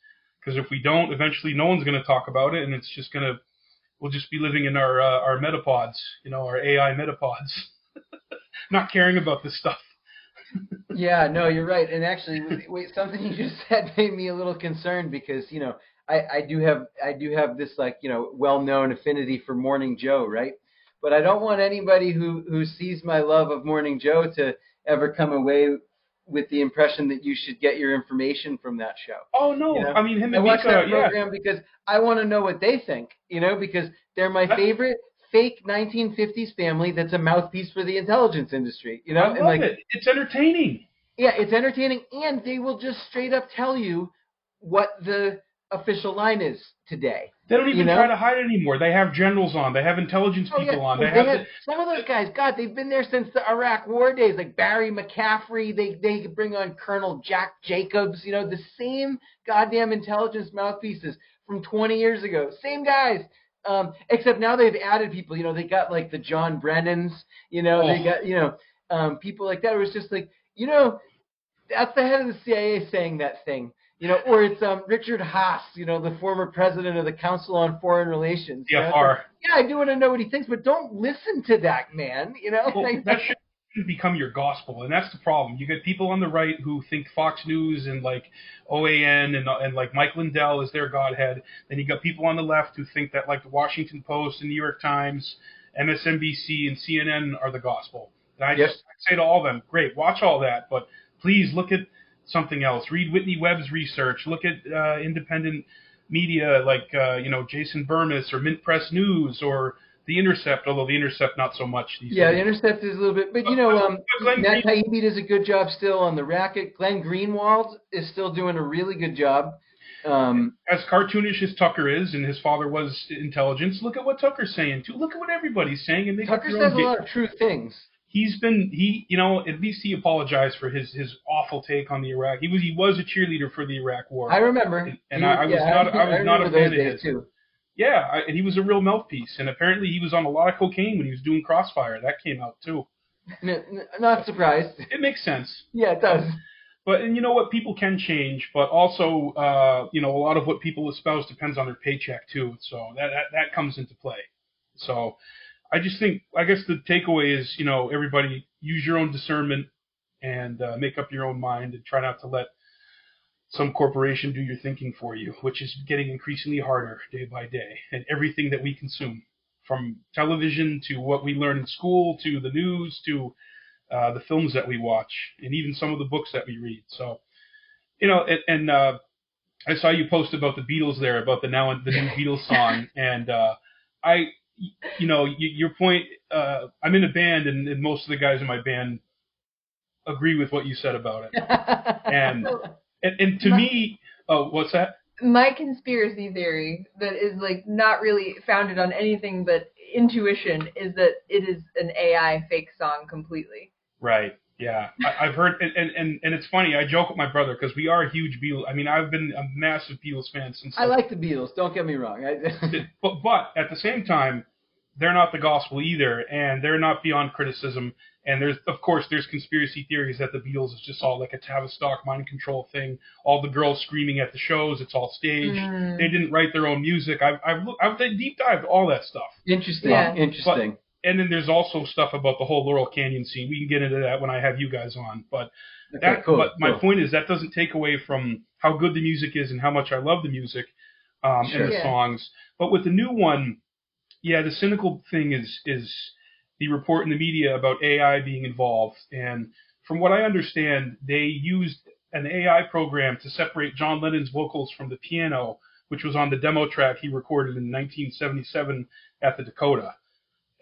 Because if we don't, eventually no one's going to talk about it, and it's just going to we'll just be living in our uh, our metapods, you know, our AI metapods, not caring about this stuff. Yeah, no, you're right. And actually, wait, something you just said made me a little concerned because you know I, I do have I do have this like you know well-known affinity for Morning Joe, right? But I don't want anybody who who sees my love of Morning Joe to ever come away with the impression that you should get your information from that show. Oh no, You know, I mean him I watch Mika, that yeah. program because I want to know what they think, you know, because they're my favorite fake 1950s family that's a mouthpiece for the intelligence industry, you know, I and like it. It's entertaining. yeah, it's entertaining, and they will just straight up tell you what the official line is today. They don't even You know? try to hide it anymore. They have generals on. They have intelligence Oh, people yeah. on. They They have had- the, some of those guys, God, they've been there since the Iraq War days, like Barry McCaffrey. They they bring on Colonel Jack Jacobs. You know, the same goddamn intelligence mouthpieces from 20 years ago. Same guys. Um, except now they've added people. You know, they got like the John Brennans. You know, they Oh. got you know um, people like that. It was just like you know, that's the head of the CIA saying that thing. You know, or it's um, Richard Haass, you know, the former president of the Council on Foreign Relations. you know? Yeah, I do want to know what he thinks, but don't listen to that man. You know, Well, Like, that should become your gospel, and that's the problem. You get people on the right who think Fox News and like OAN and and like Mike Lindell is their godhead. Then you got people on the left who think that like the Washington Post and New York Times, MSNBC and CNN are the gospel. And I Yep. just I say to all of them, great, watch all that, but please look at something else. Read Whitney Webb's research. Look at uh, independent media like uh, you know Jason Bermas or Mint Press News or the Intercept, although the Intercept not so much these Yeah, the. Intercept is a little bit, but you know, um, But Glenn Matt Green- Taibbi does a good job still on the racket. Glenn Greenwald is still doing a really good job. Um, as cartoonish as Tucker is, and his father was intelligence, look at what Tucker's saying too. Look at what everybody's saying, and Tucker says a lot of true things. He's been he you know at least he apologized for his his awful take on the Iraq. He was he was a cheerleader for the Iraq War. I remember. And- and He- I- I was yeah, not- I was not a fan of his. too. yeah, I, and he was a real mouthpiece. And apparently he was on a lot of cocaine when he was doing Crossfire. That came out too. N- n- not surprised. It makes sense. Yeah, it does. But and you know what, people can change, but also uh, you know a lot of what people espouse depends on their paycheck too. So that that, that comes into play. So I just think I guess the takeaway is you know everybody use your own discernment and uh, make up your own mind and try not to let some corporation do your thinking for you, which is getting increasingly harder day by day. And everything that we consume, from television to what we learn in school to the news to uh, the films that we watch, and even some of the books that we read. So, you know, and, and uh, I saw you post about the Beatles there, about the now the new Beatles song, and uh, I, you know, your point. Uh, I'm in a band, and, and most of the guys in my band agree with what you said about it. And and, and to My- me, oh, what's that? my conspiracy theory that is like not really founded on anything but intuition is that it is an AI fake song completely. Right. Yeah, I, I've heard, and, and and it's funny. I joke with my brother because we are huge Beatles. I mean, I've been a massive Beatles fan since. I like the Beatles. Don't get me wrong. I, but but at the same time, they're not the gospel either, and they're not beyond criticism. And there's of course there's conspiracy theories that the Beatles is just all like a Tavistock mind control thing. All the girls screaming at the shows, it's all staged. Mm. They didn't write their own music. I've I've, I've deep dived all that stuff. interesting. Yeah. Interesting. And then there's also stuff about the whole Laurel Canyon scene. We can get into that when I have you guys on. But okay, that, cool. but my point is that doesn't take away from how good the music is and how much I love the music um, Sure. and the Yeah. songs. But with the new one, yeah, the cynical thing is is the report in the media about AI being involved. And from what I understand, they used an AI program to separate John Lennon's vocals from the piano, which was on the demo track he recorded in 1977 at the Dakota.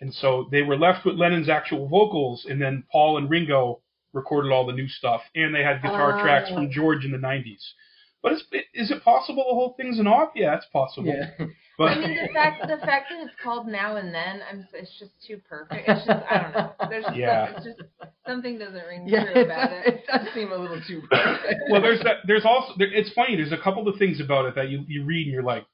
And so they were left with Lennon's actual vocals, and then Paul and Ringo recorded all the new stuff, and they had guitar Oh. tracks from George in the 90s. But is, is it possible the whole thing's an off? Yeah, it's possible. Yeah. But I mean, the fact the fact that it's called now and then, I'm it's just too perfect. It's just I don't know. There's just Yeah. it's just something doesn't ring yeah, true about it. it does seem a little too perfect. well, there's that. There's also. There, it's funny. There's a couple of things about it that you you read and you're like,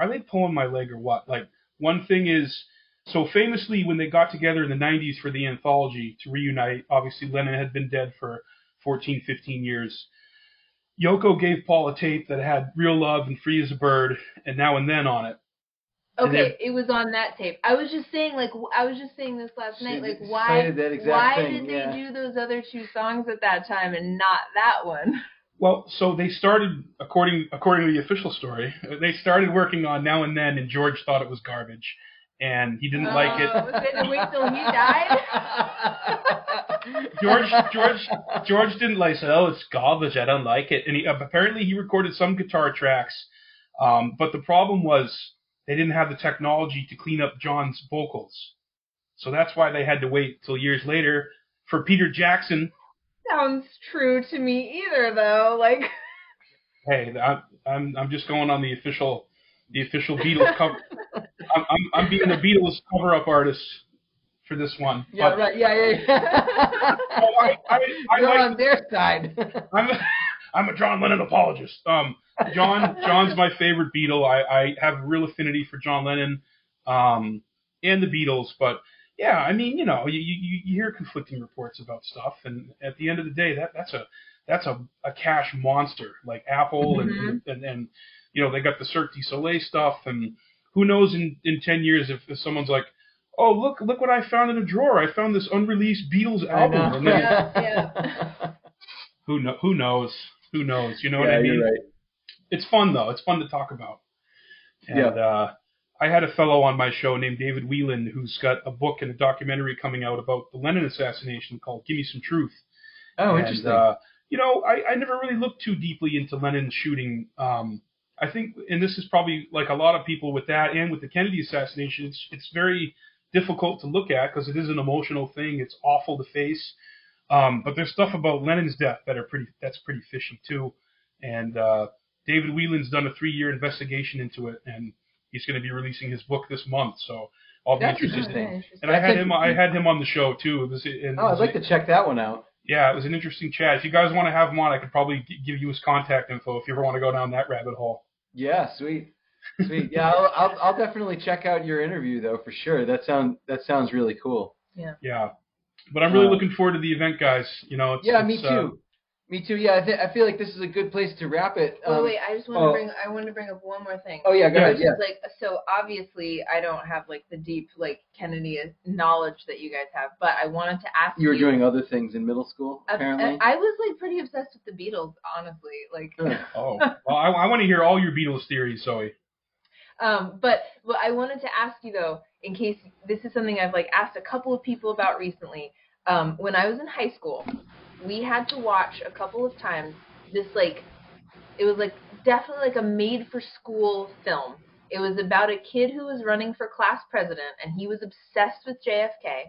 are they pulling my leg or what? Like one thing is, so famously when they got together in the 90s for the anthology to reunite, obviously Lennon had been dead for 14, 15 years. Yoko gave Paul a tape that had "Real Love" and "Free as a Bird" and "Now and Then" on it. And Okay, it was on that tape. I was just saying, like, w- I was just saying this last night, like, why, that exact why thing, did yeah. they do those other two songs at that time and not that one? Well, so they started, according according to the official story, they started working on "Now and Then," and George thought it was garbage, and he didn't like it. Oh, was it to wait till he died? George George George didn't like said, "Oh, it's garbage. I don't like it." And he, apparently he recorded some guitar tracks, um, but the problem was they didn't have the technology to clean up John's vocals, so that's why they had to wait till years later for Peter Jackson. Sounds true to me either, though. Like, Hey, I'm I'm, I'm just going on the official the official Beatles cover. I'm, I'm I'm being the Beatles cover up artist for this one. yeah, But- right. Yeah, yeah. yeah. Oh, I, I, I You're like on their side. I'm a, I'm a John Lennon apologist. Um, John John's my favorite Beatle. I, I have a real affinity for John Lennon, um, and the Beatles. But yeah, I mean, you know, you, you, you hear conflicting reports about stuff, and at the end of the day, that that's a that's a, a cash monster like Apple and, Mhm. and and you know they got the Cirque du Soleil stuff, and who knows in in ten years if, if someone's like. Oh look! Look what I found in a drawer. I found this unreleased Beatles album. know. And then, Yeah, who know, Who knows? Who knows? You know what I mean? you're right. It's fun though. It's fun to talk about. And Yeah. uh, I had a fellow on my show named David Whelan who's got a book and a documentary coming out about the Lennon assassination called "Give Me Some Truth." Oh, And, interesting. uh, you know, I, I never really looked too deeply into Lennon's shooting. Um, I think, and this is probably like a lot of people with that and with the Kennedy assassination, it's it's very difficult to look at because it is an emotional thing. It's awful to face. Um, but there's stuff about Lennon's death that are pretty that's pretty fishy too. And uh, David Whelan's done a three-year investigation into it, and he's going to be releasing his book this month. So I'll be That's interested. interesting. And I had him. I had him on the show too. It was. And Oh, I'd like to check that one out. Yeah, it was an interesting chat. If you guys want to have him on, I could probably give you his contact info if you ever want to go down that rabbit hole. Yeah, sweet, sweet. Yeah, I'll, I'll I'll definitely check out your interview though for sure. That sound that sounds really cool. Yeah, Yeah, but I'm really Uh, looking forward to the event, guys. You know, it's, Yeah, me too. uh, me too. Yeah, I, th- I feel like this is a good place to wrap it. Oh Um, wait, I just want oh. to bring I want to bring up one more thing. Oh yeah, go Yeah, ahead. Yeah. like so obviously I don't have like the deep like Kennedy knowledge that you guys have, but I wanted to ask You were doing other things in middle school, I- apparently. I, I was like pretty obsessed with the Beatles, honestly. Like Oh, well, I, I want to hear all your Beatles theories, Zoe. Um, but but I wanted to ask you though, in case this is something I've like asked a couple of people about recently. Um, when I was in high school, we had to watch a couple of times this like it was like definitely like a made for school film. It was about a kid who was running for class president and he was obsessed with JFK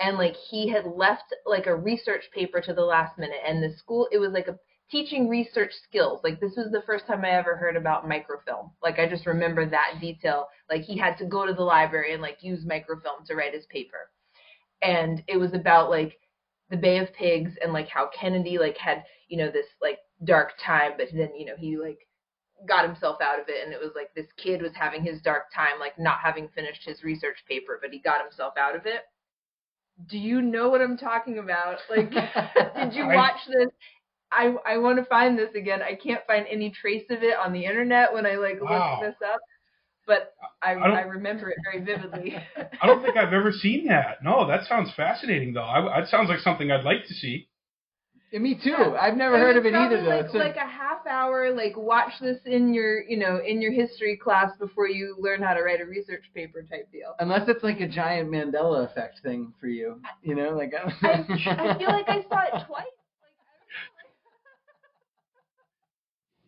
and like he had left like a research paper to the last minute and the school it was like a teaching research skills. Like this was the first time I ever heard about microfilm. Like I just remember that detail. Like he had to go to the library and like use microfilm to write his paper. And it was about like the Bay of Pigs and like how Kennedy like had, you know, this like dark time, but then, you know, he like got himself out of it and it was like this kid was having his dark time, like not having finished his research paper, but he got himself out of it. Do you know what I'm talking about? Like did you watch this? I I want to find this again. I can't find any trace of it on the internet when I like Wow. look this up, but I I don't- I, remember it very vividly. I don't think I've ever seen that. No, that sounds fascinating, though. I, that sounds like something I'd like to see. Yeah, me too. Yeah. I've never It heard of it either probably though. Like, It's like a half hour, like watch this in your, you know, in your history class before you learn how to write a research paper type deal. unless it's like a giant Mandela effect thing for you, you know, like I, I feel like I saw it twice.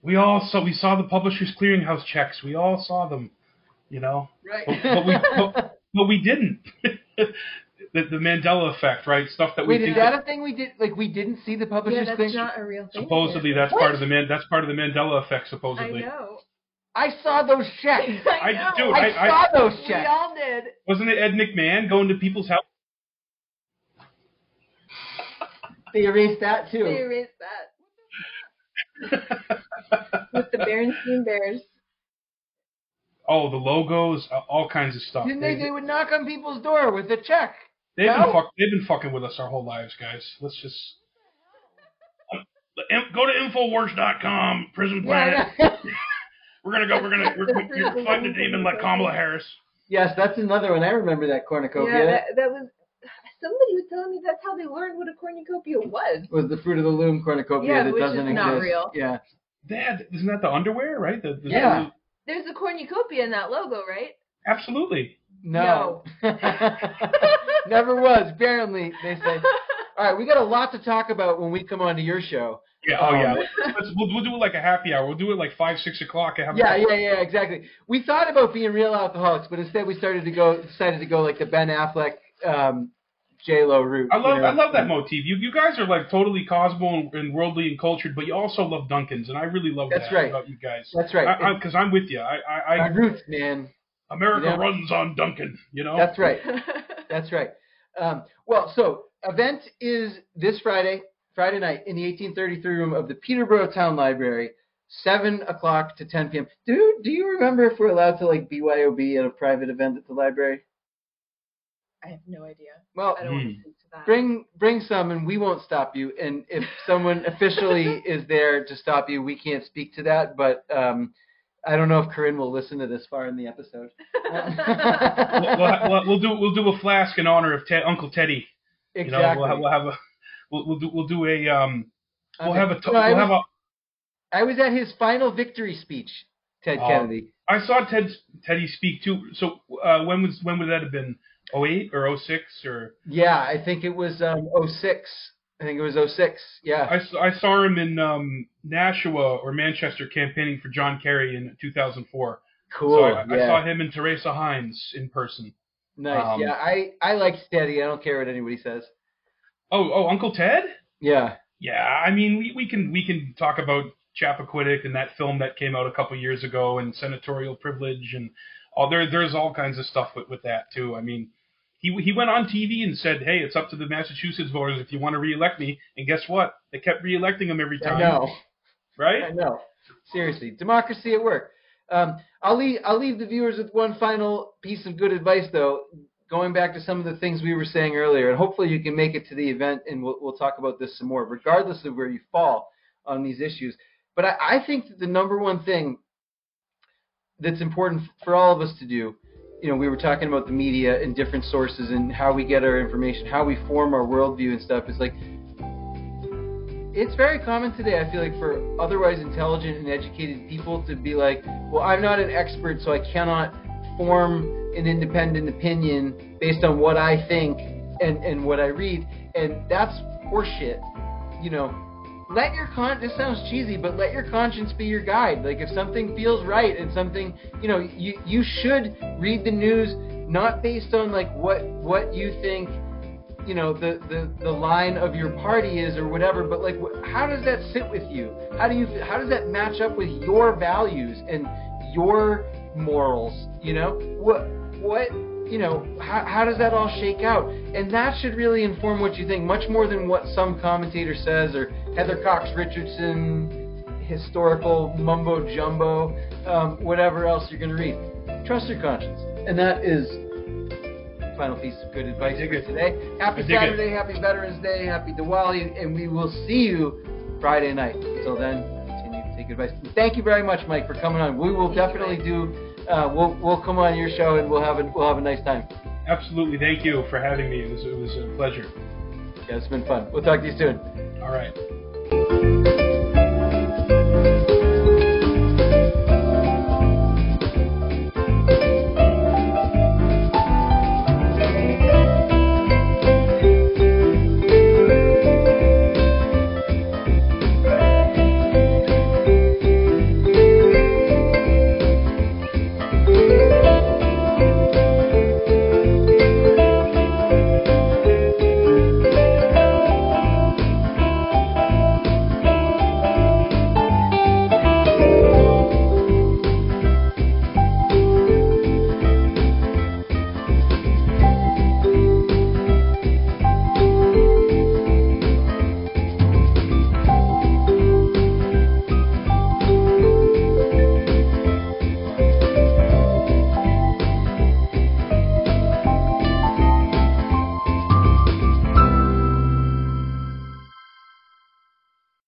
We all saw we saw the Publishers Clearinghouse checks. We all saw them, you know. Right. But, but we but, but we didn't. the, the Mandela effect, right? Stuff that we Wait, is think that a thing we did? Like we didn't see the yeah, publisher's that's thing. not a real thing. supposedly that's part of the man that's part of the Mandela effect Supposedly. I supposedly. know. I saw those checks. I I- know. dude, I, I- saw those checks. we checks. all did. Wasn't it Ed McMahon going to people's house? They erased that too. They erased that with the Berenstein Bears. Oh, the logos, uh, all kinds of stuff. Didn't they? They would knock on people's door with a check. They've No? been fuck, they've been fucking with us our whole lives, guys. Let's just um, the im- go to infowars.com. Prison Planet. Yeah, We're gonna go. We're gonna we're, we're fighting a demon like Kamala Harris. yes, that's another one. I remember that cornucopia. Yeah, that, that was. Somebody was telling me that's how they learned what a cornucopia was. was the fruit of the loom cornucopia Yeah, that which doesn't not exist. real. Yeah. Dad, isn't that the underwear, right? The, the, Yeah. There's a cornucopia in that logo, right? absolutely. No. no. Never was. Apparently, they say. All right, we got a lot to talk about when we come on to your show. Yeah. Oh Um, yeah. Let's, let's, we'll, we'll do it like a happy hour. We'll do it like five, six o'clock. and Have Yeah, yeah, yeah, exactly. We thought about being real alcoholics, but instead we started to go, decided to go like the Ben Affleck, um, J Lo route. I love you know? I love that motif. You you guys are like totally cosmo and, and worldly and cultured, but you also love Dunkin's, and I really love That's that right. about you guys. That's right. Because I'm with you. I, I, My I roots, man. America Yeah. runs on Dunkin'. You know. That's right. That's right. Um, well, so event is this Friday, Friday night in the 1833 room of the Peterborough Town Library, seven o'clock to 10 p.m. Do Do you remember if we're allowed to like BYOB at a private event at the library? I have no idea. Well, I don't want to speak to that. bring bring some, and we won't stop you. And if someone officially is there to stop you, we can't speak to that. But um, I don't know if Corinne will listen to this far in the episode. we'll, we'll, we'll, we'll do we'll do a flask in honor of Ted, Uncle Teddy. You know, exactly. we'll have, we'll have a we'll, we'll do we'll do a um we'll Okay. have a No, I we'll have was- a I was at his final victory speech, Ted Oh. Kennedy. I saw Ted Teddy speak too. So uh, when was when would that have been? 08 or 06 or Yeah, I think it was um, 06. I think it was 06. Yeah. I saw him in um, Nashua or Manchester campaigning for John Kerry in 2004. cool. So I, yeah. I saw him and Teresa Heinz in person. nice. um, yeah. I I like Steady. I don't care what anybody says. Oh, oh, Uncle Ted? Yeah. Yeah, I mean, we, we can we can talk about Chappaquiddick and that film that came out a couple years ago, and senatorial privilege, and all there there's all kinds of stuff with, with that too. I mean, he he went on TV and said, "Hey, it's up to the Massachusetts voters if you want to reelect me." And guess what? They kept reelecting him every time. I know. right? I know. Seriously, democracy at work. Um, I'll leave. I'll leave the viewers with one final piece of good advice, though. Going back to some of the things we were saying earlier, and hopefully you can make it to the event, and we'll we'll talk about this some more, regardless of where you fall on these issues. But I, I think that the number one thing that's important for all of us to do, you know, we were talking about the media and different sources and how we get our information, how we form our worldview and stuff. It's like it's very common today, I feel like, for otherwise intelligent and educated people to be like, well, I'm not an expert, so I cannot form an independent opinion based on what I think and, and what I read. And that's horseshit. You know, let your con this sounds cheesy, but let your conscience be your guide. Like if something feels right and something you know, you you should read the news not based on like what what you think you know the, the the line of your party is or whatever but like wh- how does that sit with you how do you how does that match up with your values and your morals you know what what you know how, how does that all shake out and that should really inform what you think much more than what some commentator says or heather cox richardson historical mumbo jumbo um, whatever else you're going to read trust your conscience and that is final piece of good advice dig for it. today. Happy I dig it. Saturday, happy Veterans Day, happy Diwali, and we will see you Friday night. Until then, continue to take advice. Thank you very much, Mike, for coming on. We will Thank definitely Mike. do. Uh, we'll we'll come on your show and we'll have a we'll have a nice time. Absolutely. Thank you for having me. It was it was a pleasure. Yeah, it's been fun. We'll talk to you soon. All right.